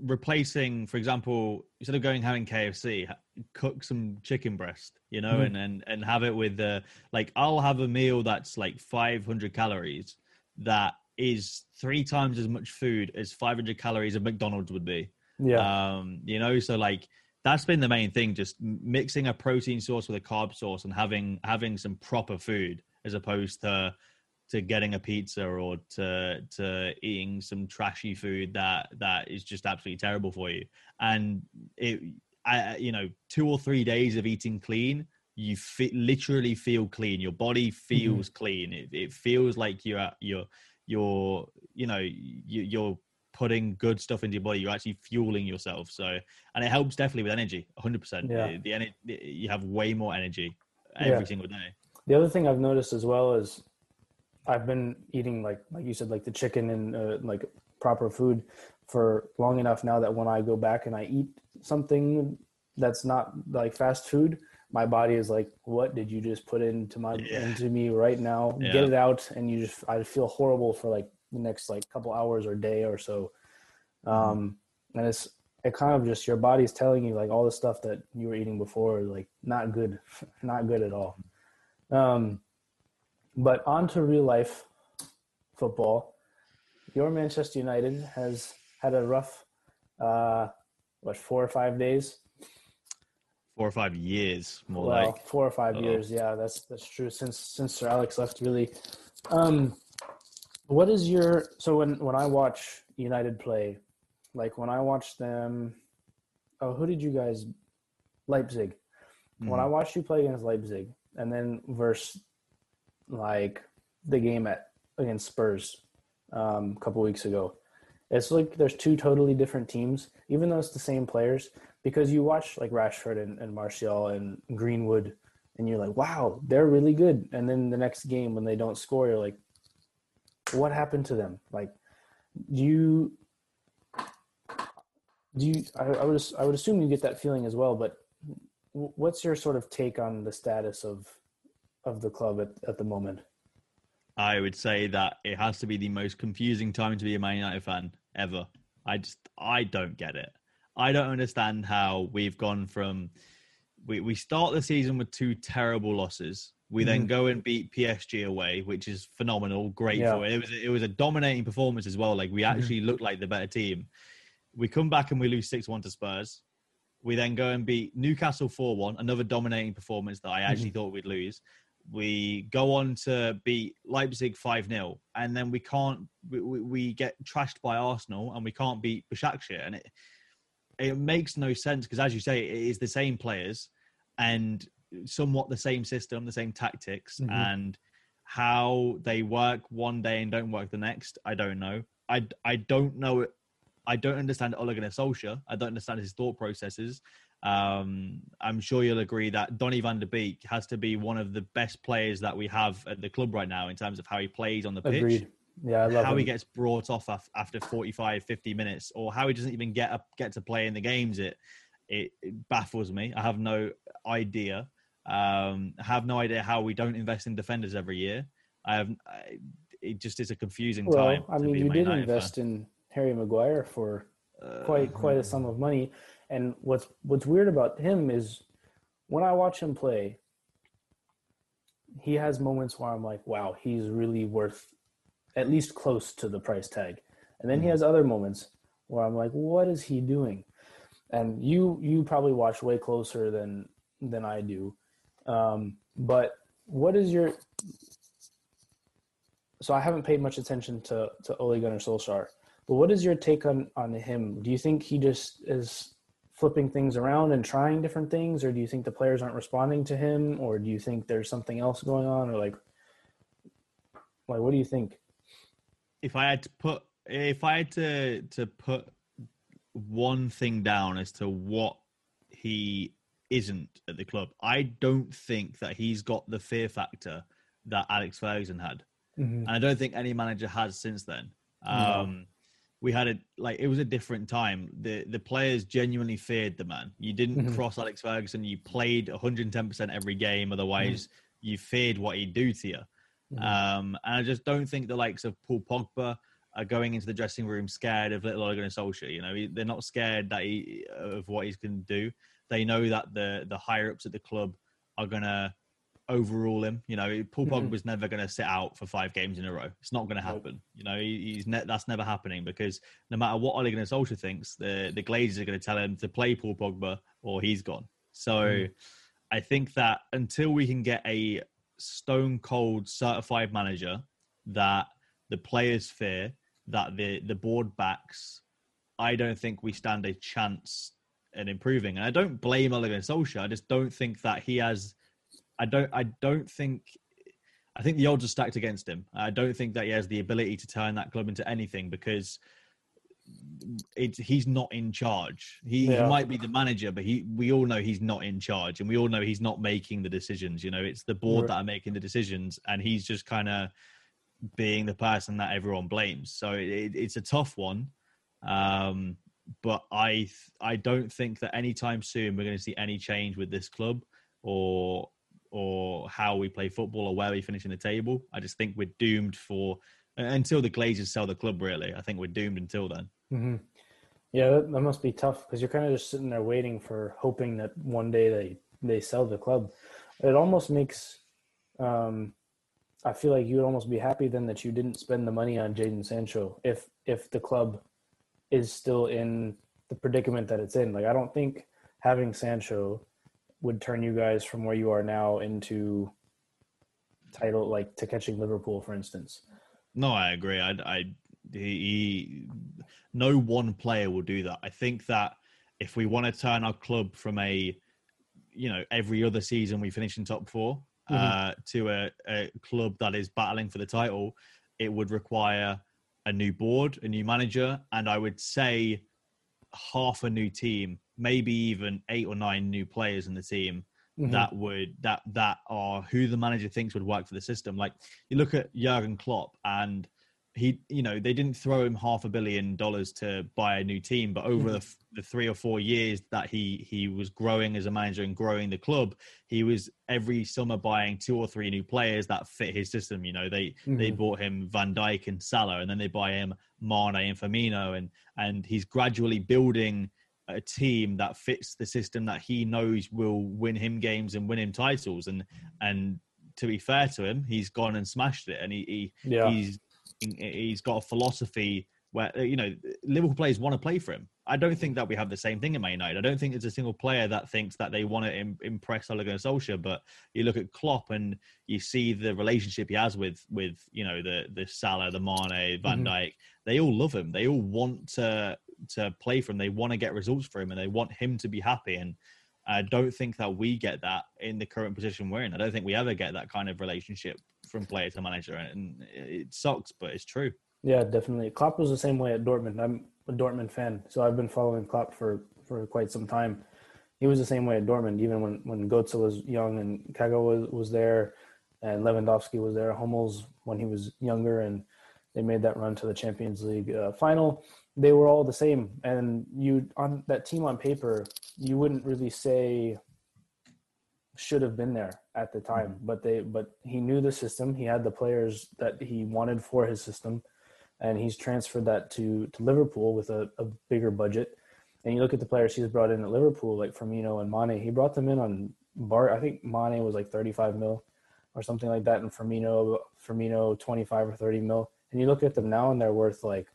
replacing, for example, instead of going having KFC, cook some chicken breast, you know, mm. and, and and have it with the like. I'll have a meal that's like 500 calories, that is three times as much food as 500 calories of McDonald's would be. Yeah. Um, you know, so like that's been the main thing, just mixing a protein source with a carb source and having having some proper food as opposed to to getting a pizza or to to eating some trashy food that that is just absolutely terrible for you. And it I, you know two or three days of eating clean you literally feel clean. Your body feels mm-hmm. clean. It, it feels like you're you're you're you know you, you're putting good stuff into your body. You're actually fueling yourself. So and it helps definitely with energy 100% yeah. the, the energy you have way more energy every yeah. single day. The other thing i've noticed as well is I've been eating like like you said like the chicken and uh, like proper food for long enough now that when I go back and I eat something that's not like fast food, my body is like, "What did you just put into my yeah. into me right now? Yeah. Get it out!" And you just I feel horrible for like the next like couple hours or day or so. Mm-hmm. Um, and it's it kind of just your body's telling you like all the stuff that you were eating before like not good, not good at all. Um, but on to real life football. Your Manchester United has had a rough, uh, what, four or five days? Four or five years, more well, like four or 5 Uh-oh. years. Yeah, that's that's true. Since since Sir Alex left, really. Um, what is your so when when I watch United play, like when I watch them, oh, who did you guys? Leipzig. Mm-hmm. When I watched you play against Leipzig, and then versus like the game at against Spurs um, a couple weeks ago. It's like there's two totally different teams, even though it's the same players. Because you watch like Rashford and, and Martial and Greenwood, and you're like, wow, they're really good. And then the next game when they don't score, you're like, what happened to them? Like, do you do you? I, I would I would assume you get that feeling as well. But what's your sort of take on the status of of the club at, at the moment? I would say that it has to be the most confusing time to be a Man United fan ever. I just I don't get it. I don't understand how we've gone from we, we start the season with two terrible losses. We mm-hmm. then go and beat PSG away, which is phenomenal, great yeah. for it. It was it was a dominating performance as well. Like we mm-hmm. actually mm-hmm. looked like the better team. We come back and we lose six one to Spurs. We then go and beat Newcastle four one, another dominating performance that I actually mm-hmm. thought we'd lose we go on to beat Leipzig 5 0, and then we can't, we, we, get trashed by Arsenal and we can't beat Başakşehir. And it, it makes no sense because, as you say, it is the same players and somewhat the same system, the same tactics, mm-hmm. and how they work one day and don't work the next. I don't know. I, I don't know. It. I don't understand Ole Gunnar Solskjaer. I don't understand his thought processes. Um, I'm sure you'll agree that Donny van der Beek has to be one of the best players that we have at the club right now in terms of how he plays on the pitch. Agreed. Yeah, I love how him. he gets brought off after 45, 50 minutes, or how he doesn't even get a, get to play in the games. It, it, it baffles me. I have no idea. Um, I have no idea how we don't invest in defenders every year. I have. I, it just is a confusing well, time. I mean, you did invest fan. in Harry Maguire for uh, quite quite a sum of money, and what's what's weird about him is when I watch him play, he has moments where I'm like, wow, he's really worth at least close to the price tag, and then mm-hmm. he has other moments where I'm like, what is he doing? And you you probably watch way closer than than I do, um, but what is your so I haven't paid much attention to to Ole Gunnar Solskjaer. But what is your take on on him? Do you think he just is flipping things around and trying different things, or do you think the players aren't responding to him, or do you think there's something else going on, or like, like what do you think? If I had to put, if I had to to put one thing down as to what he isn't at the club, I don't think that he's got the fear factor that Alex Ferguson had. Mm-hmm. And I don't think any manager has since then. Um. We had it like it was a different time. The the players genuinely feared the man. You didn't mm-hmm. cross Alex Ferguson. You played 110 percent every game. Otherwise, mm-hmm. you feared what he'd do to you. Mm-hmm. Um, and I just don't think the likes of Paul Pogba are going into the dressing room scared of little Ole Gunnar Solskjaer. You know, they're not scared that he of what he's going to do. They know that the the higher ups at the club are going to overrule him. You know, Paul Pogba mm-hmm. was never going to sit out for five games in a row. It's not going to happen. You know, he, he's ne- that's never happening because no matter what Ole Gunnar Solskjaer thinks, the the Glazers are going to tell him to play Paul Pogba or he's gone. So mm. I think that until we can get a stone cold certified manager that the players fear, that the the board backs, I don't think we stand a chance in improving. And I don't blame Ole Gunnar Solskjaer. I just don't think that he has I don't I don't think I think the odds are stacked against him. I don't think that he has the ability to turn that club into anything because it, he's not in charge. He, yeah. he, might be the manager, but he we all know he's not in charge, and we all know he's not making the decisions. You know, it's the board right. that are making the decisions, and he's just kind of being the person that everyone blames. So it, it's a tough one. Um, but I I don't think that anytime soon we're going to see any change with this club or or how we play football or where we finish in the table. I just think we're doomed for until the Glazers sell the club. Really, I think we're doomed until then. Mm-hmm. Yeah, that, that, must be tough because you're kind of just sitting there waiting for hoping that one day they they sell the club. It almost makes. Um, I feel like you'd almost be happy then that you didn't spend the money on Jadon Sancho if if the club is still in the predicament that it's in. Like I don't think having Sancho would turn you guys from where you are now into title like to catching Liverpool, for instance. No, I agree. I, I he, he, no one player will do that. I think that if we want to turn our club from a, you know, every other season we finish in top 4 mm-hmm. uh, to a, a club that is battling for the title, it would require a new board, a new manager, and I would say half a new team maybe even eight or nine new players in the team mm-hmm. that would that that are who the manager thinks would work for the system. Like you look at Jurgen Klopp and he you know they didn't throw him half a billion dollars to buy a new team but over mm-hmm. the, the, three or four years that he he was growing as a manager and growing the club he was every summer buying two or three new players that fit his system you know they mm-hmm. they bought him van dijk and salah and then they buy him Mane and Firmino and and he's gradually building a team that fits the system that he knows will win him games and win him titles. And and to be fair to him, he's gone and smashed it, and he, he yeah. he's he's got a philosophy where you know Liverpool players want to play for him. I don't think that we have the same thing in Man United. I don't think there's a single player that thinks that they want to Im- impress Ole Gunnar Solskjaer. But you look at Klopp and you see the relationship he has with with you know the the Salah, the Mane, Van mm-hmm. Dijk. They all love him. They all want to to play for him. They want to get results for him, and they want him to be happy. And I don't think that we get that in the current position we're in. I don't think we ever get that kind of relationship from player to manager, and it sucks, but it's true. Yeah, definitely. Klopp was the same way at Dortmund. I'm a Dortmund fan, so I've been following Klopp for for quite some time. He was the same way at Dortmund, even when when Götze was young and Kago was was there, and Lewandowski was there. Hummels when he was younger, and they made that run to the Champions League uh, final they were all the same. And you on that team on paper, you wouldn't really say should have been there at the time, mm-hmm. but they but he knew the system. He had the players that he wanted for his system, and he's transferred that to to Liverpool with a, a bigger budget. And you look at the players he's brought in at Liverpool, like Firmino and Mane. He brought them in on bar. I think Mane was like 35 mil or something like that, and Firmino Firmino 25 or 30 mil. And you look at them now, and they're worth like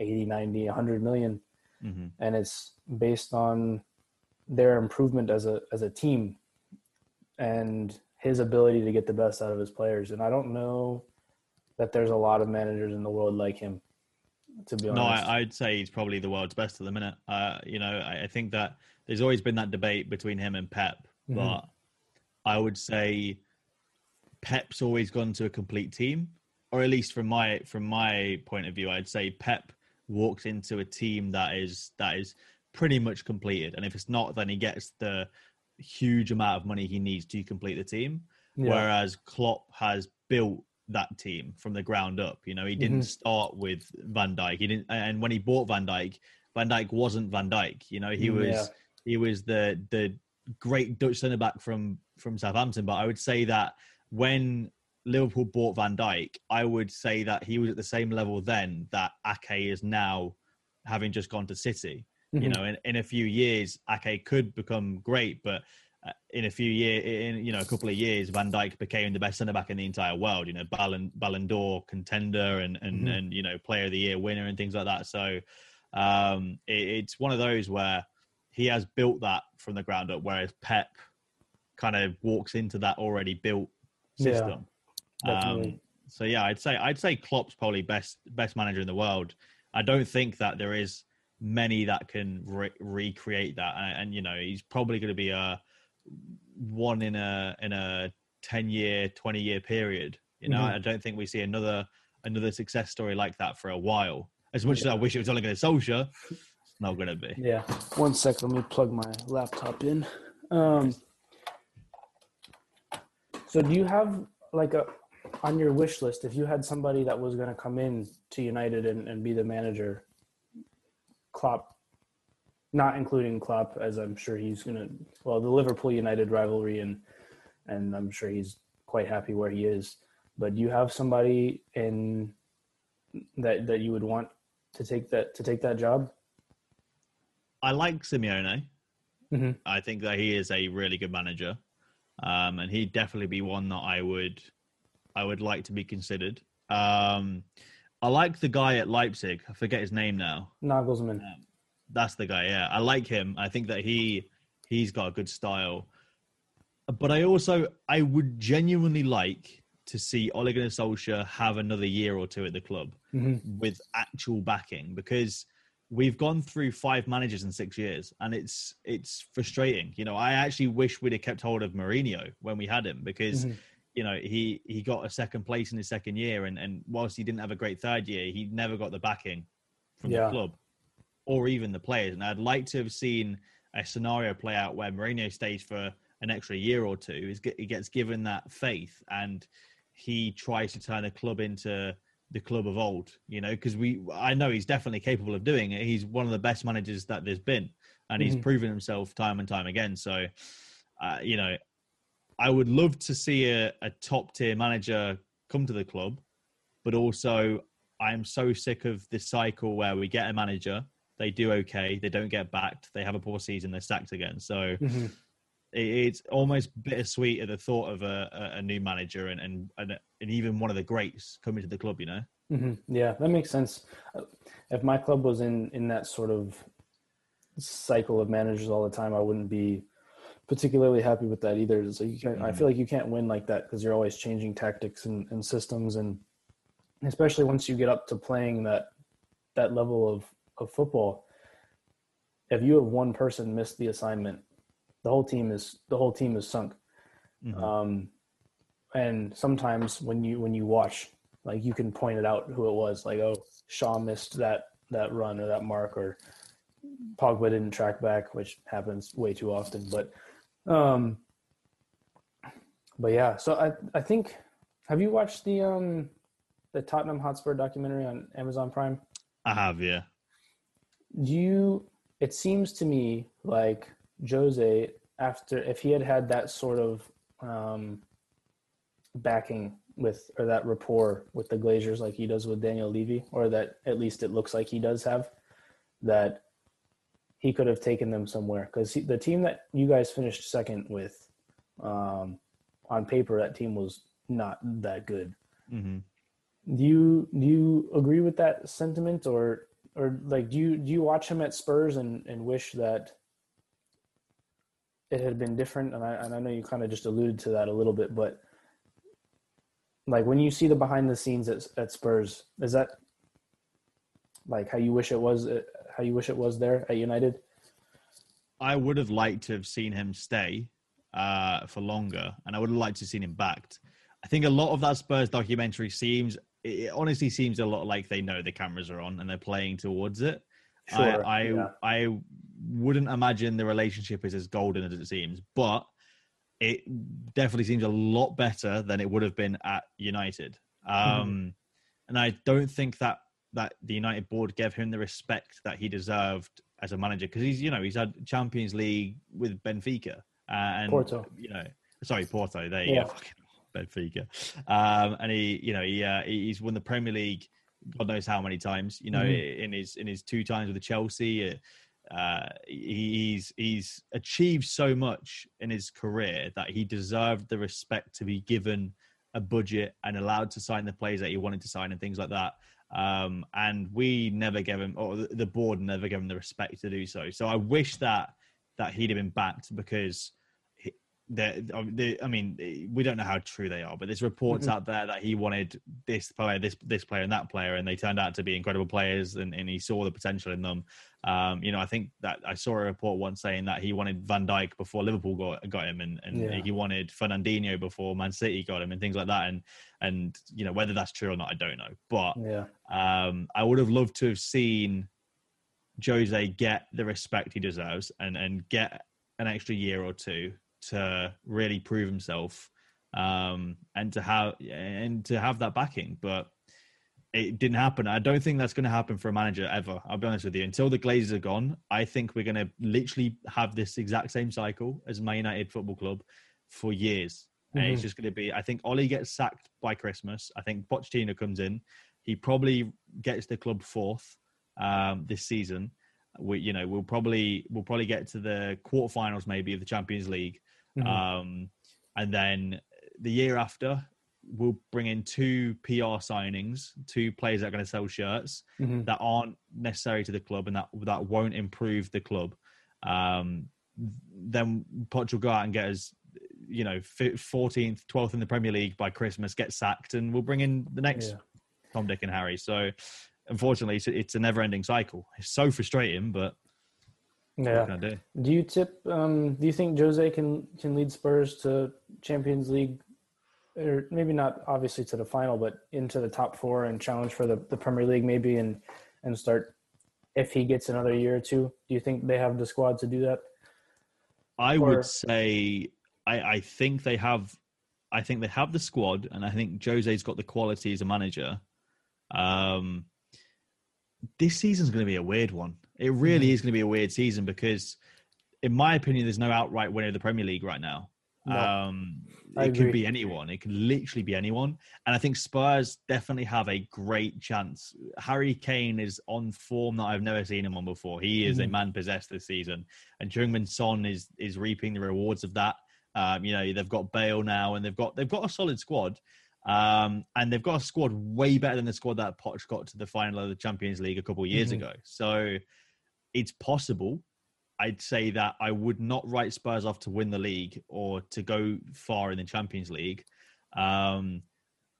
80, 90, 100 million. Mm-hmm. and it's based on their improvement as a as a team and his ability to get the best out of his players. And I don't know that there's a lot of managers in the world like him. To be honest, no, I, would say he's probably the world's best at the minute. Uh, you know, I, I, think that there's always been that debate between him and Pep, mm-hmm. but I would say Pep's always gone to a complete team, or at least from my from my point of view, I'd say Pep walks into a team that is that is pretty much completed, and if it's not, then he gets the huge amount of money he needs to complete the team. Yeah. Whereas Klopp has built that team from the ground up. You know, he didn't mm-hmm. start with Van Dijk. He didn't, and when he bought Van Dijk, Van Dijk wasn't Van Dijk. You know, he mm, was yeah. he was the the great Dutch centre back from from Southampton. But I would say that when Liverpool bought Van Dijk, I would say that he was at the same level then that Ake is now, having just gone to City. Mm-hmm. You know, in, in a few years, Ake could become great, but uh, in a few years, in you know, a couple of years, Van Dijk became the best centre back in the entire world. You know, Ballon Ballon d'Or contender and and mm-hmm. and you know, Player of the Year winner and things like that. So um, it, it's one of those where he has built that from the ground up, whereas Pep kind of walks into that already built system. Um, so yeah, I'd say I'd say Klopp's probably best best manager in the world. I don't think that there is many that can re- recreate that, and, and, you know he's probably going to be a one in a in a ten year, twenty year period. You know, mm-hmm. I don't think we see another another success story like that for a while. As much yeah. as I wish it was only going to Solskjaer, it's not going to be. Yeah. One sec. Let me plug my laptop in. Um, so, do you have like a on your wish list if you had somebody that was going to come in to United and, and be the manager? Klopp, not including Klopp, as I'm sure he's gonna. Well, the Liverpool United rivalry, and and I'm sure he's quite happy where he is. But do you have somebody in that that you would want to take that to take that job? I like Simeone. Mm-hmm. I think that he is a really good manager, um, and he'd definitely be one that I would I would like to be considered. Um, I like the guy at Leipzig. I forget his name now. Nagelsmann. Um, that's the guy. Yeah, I like him. I think that he he's got a good style. But I also I would genuinely like to see Ole Gunnar Solskjaer have another year or two at the club mm-hmm. with actual backing because we've gone through five managers in six years and it's it's frustrating. You know, I actually wish we'd have kept hold of Mourinho when we had him because mm-hmm you know he he got a second place in his second year and and whilst he didn't have a great third year he never got the backing from yeah. the club or even the players and i'd like to have seen a scenario play out where Mourinho stays for an extra year or two he gets given that faith and he tries to turn the club into the club of old you know because we i know he's definitely capable of doing it he's one of the best managers that there's been and mm-hmm. he's proven himself time and time again so uh, you know I would love to see a, a top tier manager come to the club, but also I'm so sick of this cycle where we get a manager, they do okay, they don't get backed, they have a poor season, they're sacked again. So mm-hmm. it, it's almost bittersweet at the thought of a, a new manager and, and, and and even one of the greats coming to the club. You know. Mm-hmm. Yeah, that makes sense. If my club was in in that sort of cycle of managers all the time, I wouldn't be particularly happy with that either. It's like you can't, mm-hmm. I feel like you can't win like that because you're always changing tactics and, and systems, and especially once you get up to playing that that level of of football. If you have one person miss the assignment, the whole team is the whole team is sunk. Mm-hmm. Um, and sometimes when you when you watch, like you can point it out who it was. Like, oh, Shaw missed that that run or that mark, or Pogba didn't track back, which happens way too often. But um, but yeah, so I I think have you watched the um the Tottenham Hotspur documentary on Amazon Prime? I have, yeah. Do you? It seems to me like Jose after if he had had that sort of um, backing with or that rapport with the Glazers like he does with Daniel Levy, or that at least it looks like he does have, that he could have taken them somewhere because the team that you guys finished second with, um, on paper, that team was not that good. Mm-hmm. Do you do you agree with that sentiment, or or like do you do you watch him at Spurs and and wish that it had been different? And I and I know you kind of just alluded to that a little bit, but like when you see the behind the scenes at, at Spurs, is that like how you wish it was? Uh, how you wish it was there at United? I would have liked to have seen him stay uh, for longer, and I would have liked to have seen him backed. I think a lot of that Spurs documentary seems, it honestly seems a lot like they know the cameras are on and they're playing towards it. Sure, I I, yeah. I wouldn't imagine the relationship is as golden as it seems, but it definitely seems a lot better than it would have been at United. Um, mm. And I don't think that that the United board gave him the respect that he deserved as a manager because he's you know he's had Champions League with Benfica uh, and Porto. You know, sorry Porto. There you yeah. go. Benfica, um, and he you know he uh, he's won the Premier League. God knows how many times. You know, mm-hmm. in his in his two times with the Chelsea. Uh, uh, he's he's achieved so much in his career that he deserved the respect to be given a budget and allowed to sign the players that he wanted to sign and things like that. Um, and we never gave him, or the board never gave him the respect to do so. So I wish that that he'd have been backed because the, I mean, we don't know how true they are, but there's reports mm-hmm. out there that he wanted this player, this this player, and that player, and they turned out to be incredible players, and, and he saw the potential in them. Um, you know, I think that I saw a report once saying that he wanted Van Dijk before Liverpool got got him, and, and yeah. he wanted Fernandinho before Man City got him, and things like that. And and you know whether that's true or not, I don't know. But yeah. um, I would have loved to have seen Jose get the respect he deserves, and and get an extra year or two to really prove himself um, and to have and to have that backing. But it didn't happen. I don't think that's going to happen for a manager ever. I'll be honest with you. Until the Glazers are gone, I think we're going to literally have this exact same cycle as Man United Football Club for years. Mm-hmm. And it's mm-hmm. just going to be. I think Ole gets sacked by Christmas. I think Pochettino comes in. He probably gets the club fourth um, this season. We, you know, we'll probably we'll probably get to the quarterfinals maybe of the Champions League, Mm-hmm. Um, and then the year after, we'll bring in two PR signings, two players that are going to sell shirts mm-hmm. that aren't necessary to the club and that that won't improve the club. Um, then Poch will go out and get us, you know, 14th, 12th in the Premier League by Christmas, get sacked, and we'll bring in the next yeah. Tom, Dick, and Harry. So, unfortunately, it's, it's a never-ending cycle. It's so frustrating, but yeah. Do? do you tip? Um, do you think Jose can can lead Spurs to Champions League, or maybe not obviously to the final, but into the top four and challenge for the, the Premier League maybe, and and start if he gets another year or two? Do you think they have the squad to do that? I or... would say I, I think they have. I think they have the squad, and I think Jose's got the quality as a manager. Um, this season's going to be a weird one. It really mm. is going to be a weird season because, in my opinion, there's no outright winner of the Premier League right now. No, um, it could be anyone. It could literally be anyone. And I think Spurs definitely have a great chance. Harry Kane is on form that I've never seen him on before. He is mm. a mm-hmm. man possessed this season, and Heung-min Son is is reaping the rewards of that. Um, you know, they've got Bale now, and they've got they've got a solid squad. Um, and they've got a squad way better than the squad that Poch got to the final of the Champions League a couple of years mm-hmm. ago. So it's possible. I'd say that I would not write Spurs off to win the league or to go far in the Champions League. Um,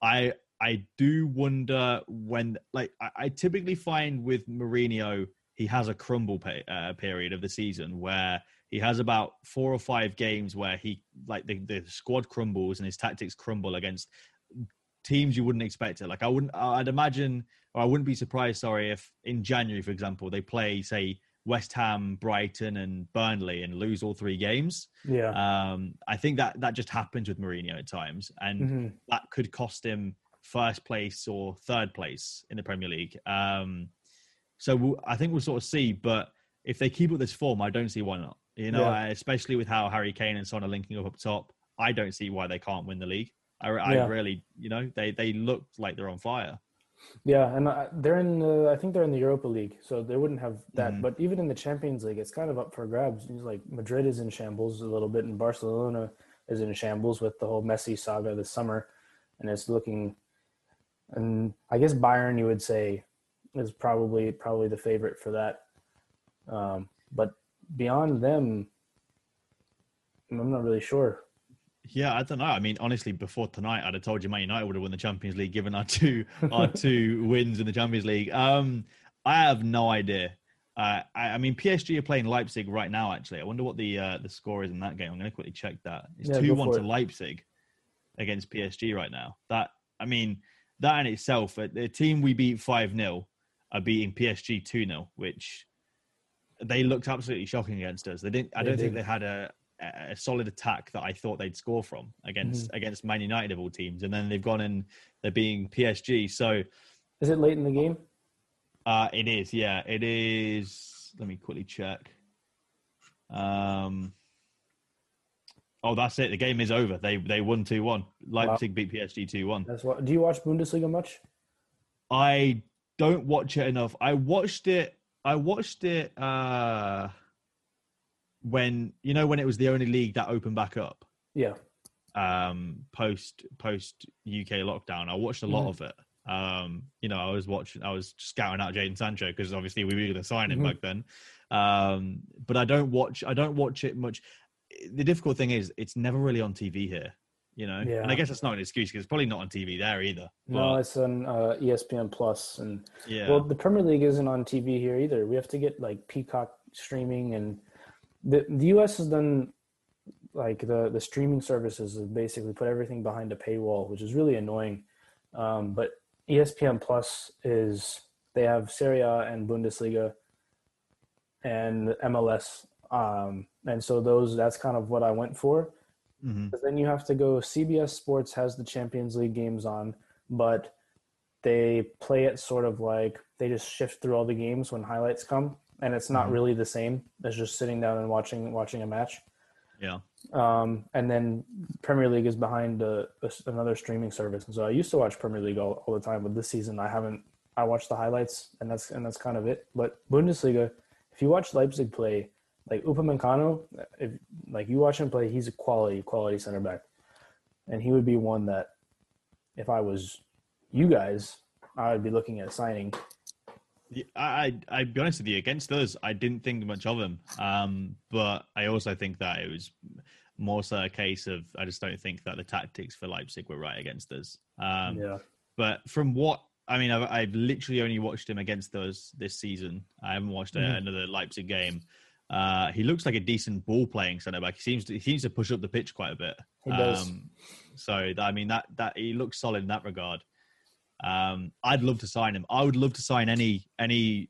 I I do wonder when, like, I, I typically find with Mourinho, he has a crumble pay, uh, period of the season where he has about four or five games where he, like, the, the squad crumbles and his tactics crumble against teams you wouldn't expect it. Like I wouldn't, I'd imagine, or I wouldn't be surprised. Sorry, if in January, for example, they play say West Ham, Brighton, and Burnley and lose all three games. Yeah, um, I think that that just happens with Mourinho at times, and mm-hmm. that could cost him first place or third place in the Premier League. Um, so we'll, I think we'll sort of see, but if they keep up this form, I don't see why not. You know, yeah. especially with how Harry Kane and Son are linking up up top, I don't see why they can't win the league. I, I yeah. really, you know, they they look like they're on fire. Yeah, and they're in. Uh, I think they're in the Europa League, so they wouldn't have that. Mm. But even in the Champions League, it's kind of up for grabs. Like Madrid is in shambles a little bit, and Barcelona is in shambles with the whole Messi saga this summer, and it's looking. And I guess Bayern, you would say, is probably probably the favorite for that. Um, but beyond them, I'm not really sure. Yeah, I don't know. I mean, honestly, before tonight, I'd have told you Man United would have won the Champions League given our two our two wins in the Champions League. Um, I have no idea. Uh, I, I, mean, PSG are playing Leipzig right now. Actually, I wonder what the uh, the score is in that game. I'm going to quickly check that. It's two yeah, one to Leipzig against PSG right now. That I mean, that in itself, the team we beat five 0 are beating PSG two 0 which they looked absolutely shocking against us. They didn't. I don't think they had a a solid attack that I thought they'd score from against mm-hmm. against Man United of all teams, and then they've gone and they're being PSG. So, is it late in the game? Uh, it is. Yeah, it is. Let me quickly check. Um. Oh, that's it. The game is over. They they won two one. Leipzig wow. beat PSG two one. That's what. Do you watch Bundesliga much? I don't watch it enough. I watched it. I watched it. uh when you know when it was the only league that opened back up. Yeah. Um, post post UK lockdown, I watched a lot mm. of it. Um, you know, I was watching, I was scouting out Jadon Sancho because obviously we were going to sign him mm-hmm. back then. Um, but I don't watch, I don't watch it much. The difficult thing is, it's never really on TV here. You know, yeah. and I guess that's not an excuse because it's probably not on TV there either. But... No, it's on uh, ESPN Plus, and yeah. Well, the Premier League isn't on TV here either. We have to get like Peacock streaming and the the US has done like the the streaming services have basically put everything behind a paywall, which is really annoying. Um, but ESPN Plus is they have Serie A and Bundesliga and MLS, um, and so those that's kind of what I went for. Mm-hmm. But then you have to go. CBS Sports has the Champions League games on, but they play it sort of like they just shift through all the games when highlights come and it's not mm-hmm. really the same as just sitting down and watching watching a match. Yeah. Um, and then Premier League is behind a, a, another streaming service, and so I used to watch Premier League all, all the time, but this season I haven't. I watched the highlights, and that's and that's kind of it. But Bundesliga, if you watch Leipzig play, like Upamecano, if like you watch him play, he's a quality quality center back, and he would be one that, if I was you guys, I would be looking at signing I, I, would be honest with you. Against us, I didn't think much of him. Um, but I also think that it was more so a case of I just don't think that the tactics for Leipzig were right against us. Um, yeah. But from what I mean, I've, I've, literally only watched him against us this season. I haven't watched mm-hmm. another Leipzig game. Uh, he looks like a decent ball playing centre back. He seems to he seems to push up the pitch quite a bit. He does. Um, so I mean that that he looks solid in that regard. Um, I'd love to sign him. I would love to sign any any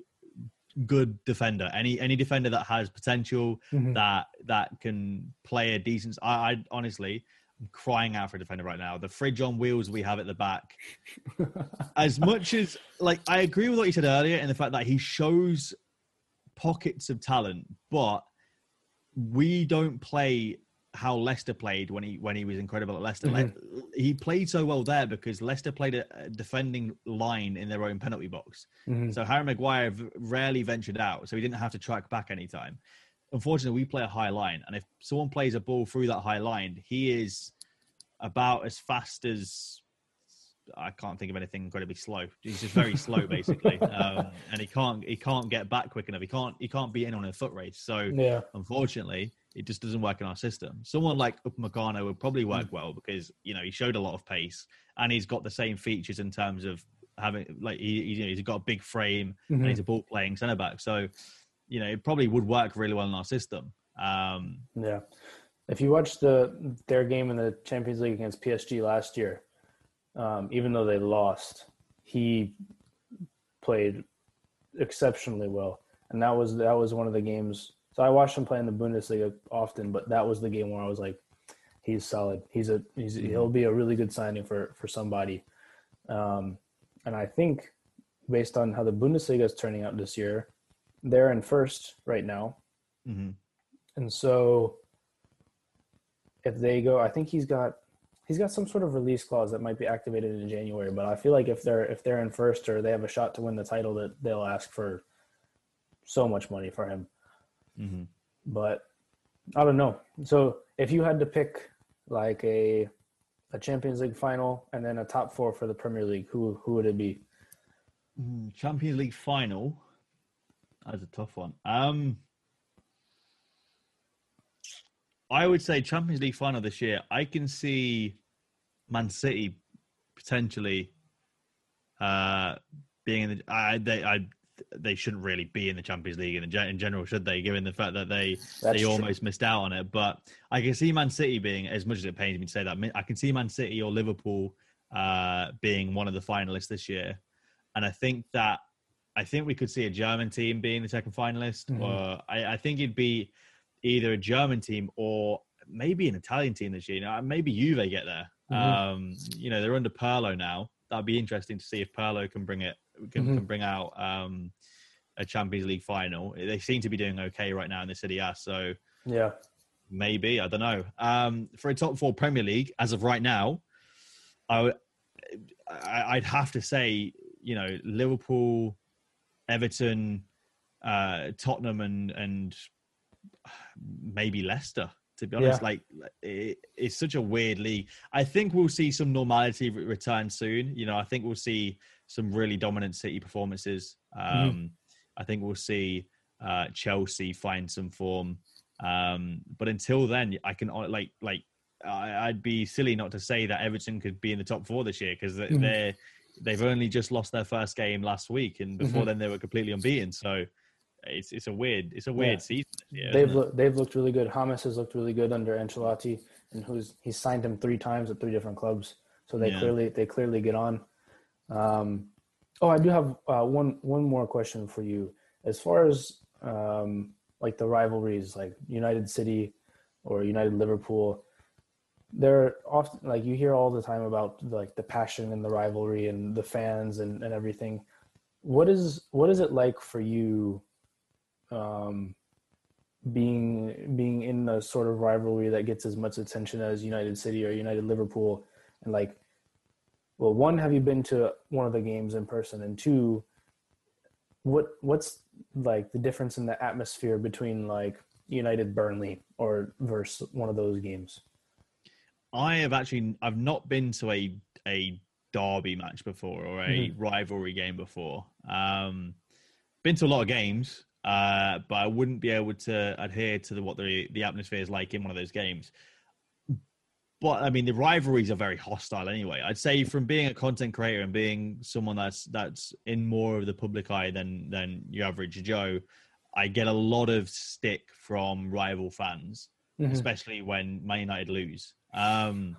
good defender, any any defender that has potential mm-hmm. that that can play a decent. I, I honestly. I'm crying out for a defender right now. The fridge on wheels we have at the back. as much as like I agree with what you said earlier in the fact that he shows pockets of talent, but we don't play how Leicester played when he when he was incredible at Leicester. Mm-hmm. Le- he played so well there because Leicester played a, a defending line in their own penalty box. Mm-hmm. So Harry Maguire v- rarely ventured out, so he didn't have to track back anytime. Unfortunately, we play a high line, and if someone plays a ball through that high line, he is about as fast as I can't think of anything incredibly slow. He's just very slow, basically, um, and he can't he can't get back quick enough. He can't he can't be in on a foot race. So, yeah. unfortunately, it just doesn't work in our system. Someone like Upamecano would probably work mm. well because you know he showed a lot of pace and he's got the same features in terms of having like he, you know, he's got a big frame mm-hmm. and he's a ball playing centre back. So you know it probably would work really well in our system. Um, yeah, if you watch the their game in the Champions League against PSG last year, um, even though they lost, he played exceptionally well, and that was that was one of the games so I watched him play in the Bundesliga often, but that was the game where I was like, he's solid. He's a he's mm-hmm. he'll be a really good signing for for somebody. Um, and I think based on how the Bundesliga is turning out this year, they're in first right now. Mm-hmm. and so if they go, I think he's got he's got some sort of release clause that might be activated in January. But I feel like if they're if they're in first or they have a shot to win the title, that they'll ask for so much money for him. Mm-hmm. But I don't know. So if you had to pick like a a Champions League final and then a top four for the Premier League, who who would it be? Mm, Champions League final. That's a tough one. Um, I would say Champions League final this year. I can see Man City potentially uh, being in the. I they I they shouldn't really be in the Champions League in, in general, should they? Given the fact that they That's they true. almost missed out on it, but I can see Man City being as much as it pains me to say that. I can see Man City or Liverpool uh, being one of the finalists this year, and I think that I think we could see a German team being the second finalist, mm-hmm. or I, I, think it'd be either a German team or maybe an Italian team this year. You know, maybe Juve get there. Mm-hmm. Um, you know, they're under Pirlo now. That'd be interesting to see if Pirlo can bring it can, mm-hmm. can bring out um, a Champions League final. They seem to be doing okay right now in the Serie A, so yeah, maybe I don't know. Um, for a top four Premier League as of right now, I, I would have to say you know Liverpool, Everton, uh, Tottenham, and and maybe Leicester. To be honest, yeah. like it, it's such a weird league. I think we'll see some normality return soon. You know, I think we'll see some really dominant City performances. Mm-hmm. Um, mm-hmm. I think we'll see uh, Chelsea find some form. Um, but until then, I can like like I'd be silly not to say that Everton could be in the top four this year because mm-hmm. they're they've only just lost their first game last week, and before mm-hmm. then they were completely unbeaten. So it's it's a weird it's a weird yeah. season. Year, they've lo- they've looked really good. James has looked really good under Ancelotti, and who's he's signed him three times at three different clubs. So they yeah. clearly they clearly get on. Um, oh, I do have uh, one one more question for you. As far as um, like the rivalries, like United City or United Liverpool, they're often like you hear all the time about like the passion and the rivalry and the fans and, and everything. What is what is it like for you um, being being in a sort of rivalry that gets as much attention as United City or United Liverpool. And like well one have you been to one of the games in person? And two what what's like the difference in the atmosphere between like United Burnley or versus one of those games? I have actually I've not been to a a derby match before or a mm-hmm. rivalry game before. Um been to a lot of games uh, but I wouldn't be able to adhere to the, what the the atmosphere is like in one of those games but I mean, the rivalries are very hostile anyway. I'd say from being a content creator and being someone that's that's in more of the public eye than than your average Joe, I get a lot of stick from rival fans, mm-hmm. especially when Man United lose. Um,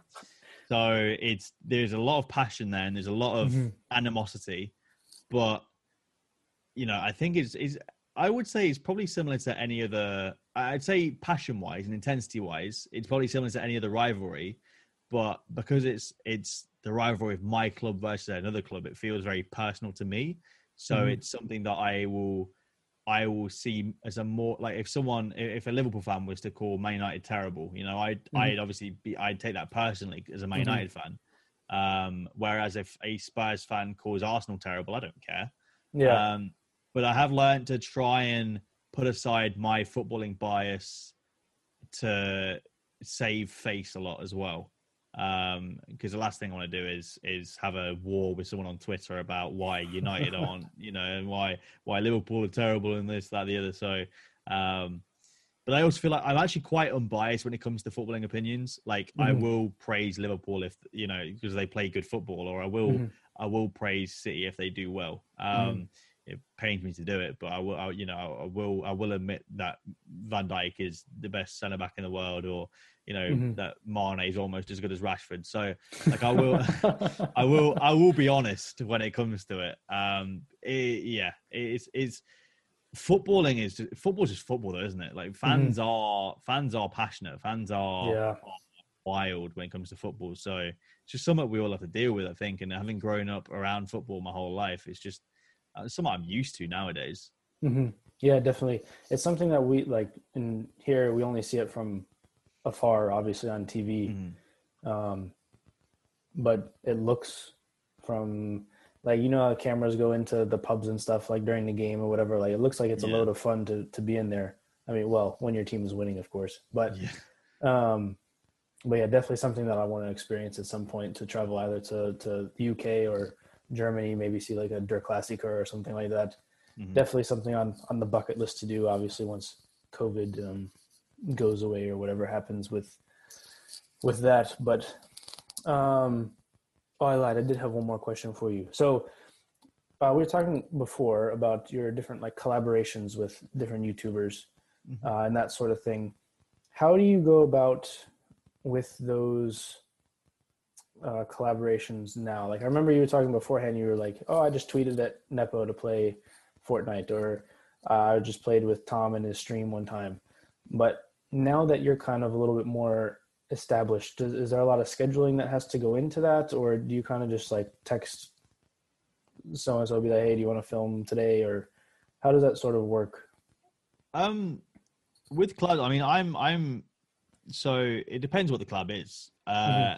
so it's there's a lot of passion there, and there's a lot of mm-hmm. animosity, but you know, I think it's is I would say it's probably similar to any other. I'd say passion wise and intensity wise, it's probably similar to any other rivalry, but because it's it's the rivalry of my club versus another club, it feels very personal to me. So mm. it's something that I will I will see as a more like if someone if a Liverpool fan was to call Man United terrible, you know, I'd mm. I'd obviously be I'd take that personally as a Man mm-hmm. United fan. Um, whereas if a Spurs fan calls Arsenal terrible, I don't care. Yeah. Um, but I have learned to try and put aside my footballing bias to save face a lot as well. Um, because the last thing I want to do is is have a war with someone on Twitter about why United aren't, you know, and why why Liverpool are terrible and this, that, the other. So, um, but I also feel like I'm actually quite unbiased when it comes to footballing opinions. Like mm-hmm. I will praise Liverpool if you know because they play good football, or I will mm-hmm. I will praise City if they do well. Um, mm-hmm it pains me to do it, but I will, I, you know, I will, I will admit that Van Dijk is the best centre back in the world, or you know mm-hmm. that Mane is almost as good as Rashford. So, like, I will, I will, I will be honest when it comes to it. Um, it, yeah, it's it's footballing is football's just football, though, isn't it? Like fans mm-hmm. are fans are passionate, fans are, yeah. are wild when it comes to football. So it's just something we all have to deal with, I think. And having grown up around football my whole life, it's just something I'm used to nowadays. Mm-hmm. Yeah, definitely. It's something that we like in here. We only see it from afar, obviously on TV, mm-hmm. um, but it looks from like you know how cameras go into the pubs and stuff like during the game or whatever. Like it looks like it's yeah. a load of fun to to be in there. I mean, well, when your team is winning, of course, but. Yeah. Um, but yeah, definitely something that I want to experience at some point to travel either to to the UK or Germany, maybe see like a Der Klassiker or something like that. Mm-hmm. Definitely something on on the bucket list to do. Obviously, once COVID um, goes away or whatever happens with with that. But um, oh, I lied. I did have one more question for you. So uh, we were talking before about your different like collaborations with different YouTubers mm-hmm. uh, and that sort of thing. How do you go about with those uh, collaborations now? Like I remember you were talking beforehand. You were like, "Oh, I just tweeted at Nepo to play Fortnite," or uh, "I just played with Tom in his stream one time." But now that you're kind of a little bit more established, does, is there a lot of scheduling that has to go into that, or do you kind of just like text so and so, be like, "Hey, do you want to film today?" Or how does that sort of work? Um, with clubs, I mean, I'm I'm so it depends what the club is. Uh, mm-hmm.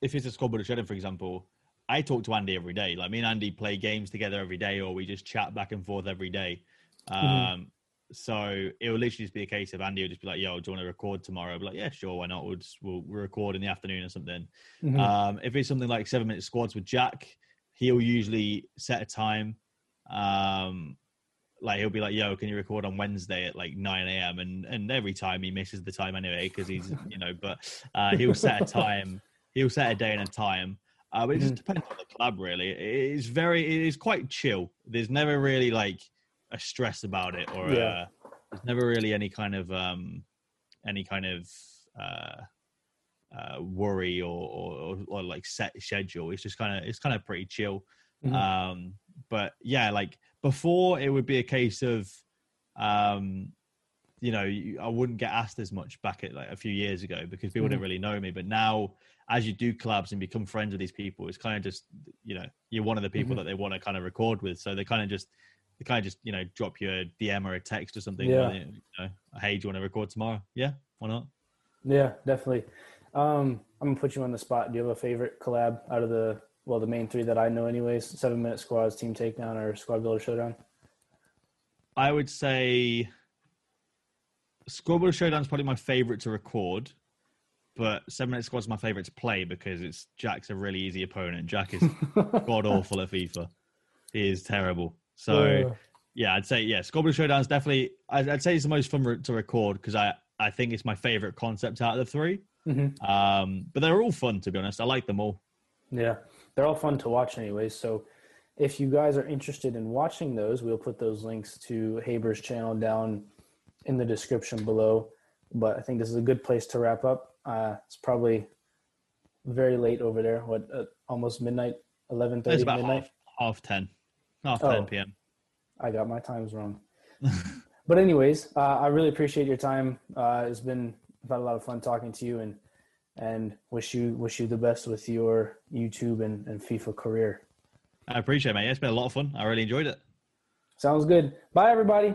If it's a squad Shredding, for example, I talk to Andy every day. Like me and Andy play games together every day, or we just chat back and forth every day. Mm-hmm. Um, mm-hmm. So it will literally just be a case of Andy will just be like, "Yo, do you want to record tomorrow?" I'll be like, "Yeah, sure, why not? We'll just we'll, we'll record in the afternoon or something." Mm-hmm. Um, if it's something like seven minute squads with Jack, he'll usually set a time. Um, like he'll be like, "Yo, can you record on Wednesday at like 9 a.m.?" and and every time he misses the time anyway because he's you know, but uh, he'll set a time, he'll set a day and a time. Uh, but it just mm-hmm. depends on the club, really. It is very, it is quite chill. There's never really like a stress about it, or yeah. uh, there's never really any kind of um, any kind of uh, uh, worry or, or, or like set schedule. It's just kind of it's kind of pretty chill. Mm-hmm. Um, but yeah, like before, it would be a case of, um, you know, I wouldn't get asked as much back at like a few years ago because people mm-hmm. didn't really know me. But now, as you do collabs and become friends with these people, it's kind of just, you know, you're one of the people mm-hmm. that they want to kind of record with. So they kind of just, they kind of just, you know, drop you a DM or a text or something. Yeah. You know, hey, do you want to record tomorrow? Yeah, why not? Yeah, definitely. Um, I'm gonna put you on the spot. Do you have a favorite collab out of the well, the main three that I know, anyways: Seven Minute Squads, Team Takedown, or Squad Builder Showdown. I would say Builder Showdown is probably my favorite to record, but Seven Minute Squad is my favorite to play because it's Jack's a really easy opponent. Jack is god awful at FIFA. He is terrible. So. Yeah. Yeah, I'd say yeah. Builder Showdown is definitely. I'd, I'd say it's the most fun to record because I I think it's my favorite concept out of the 3 mm-hmm. Um, but they're all fun to be honest. I like them all. Yeah, they're all fun to watch anyways. So if you guys are interested in watching those, we'll put those links to Haber's channel down in the description below. But I think this is a good place to wrap up. Uh, it's probably very late over there. What, uh, almost midnight, eleven thirty midnight? Half, half ten, half oh, ten p.m. I got my times wrong. but anyways, uh, I really appreciate your time. Uh, it's been I've had a lot of fun talking to you, and and wish you wish you the best with your YouTube and, and FIFA career. I appreciate it, mate. It's been a lot of fun. I really enjoyed it. Sounds good. Bye, everybody.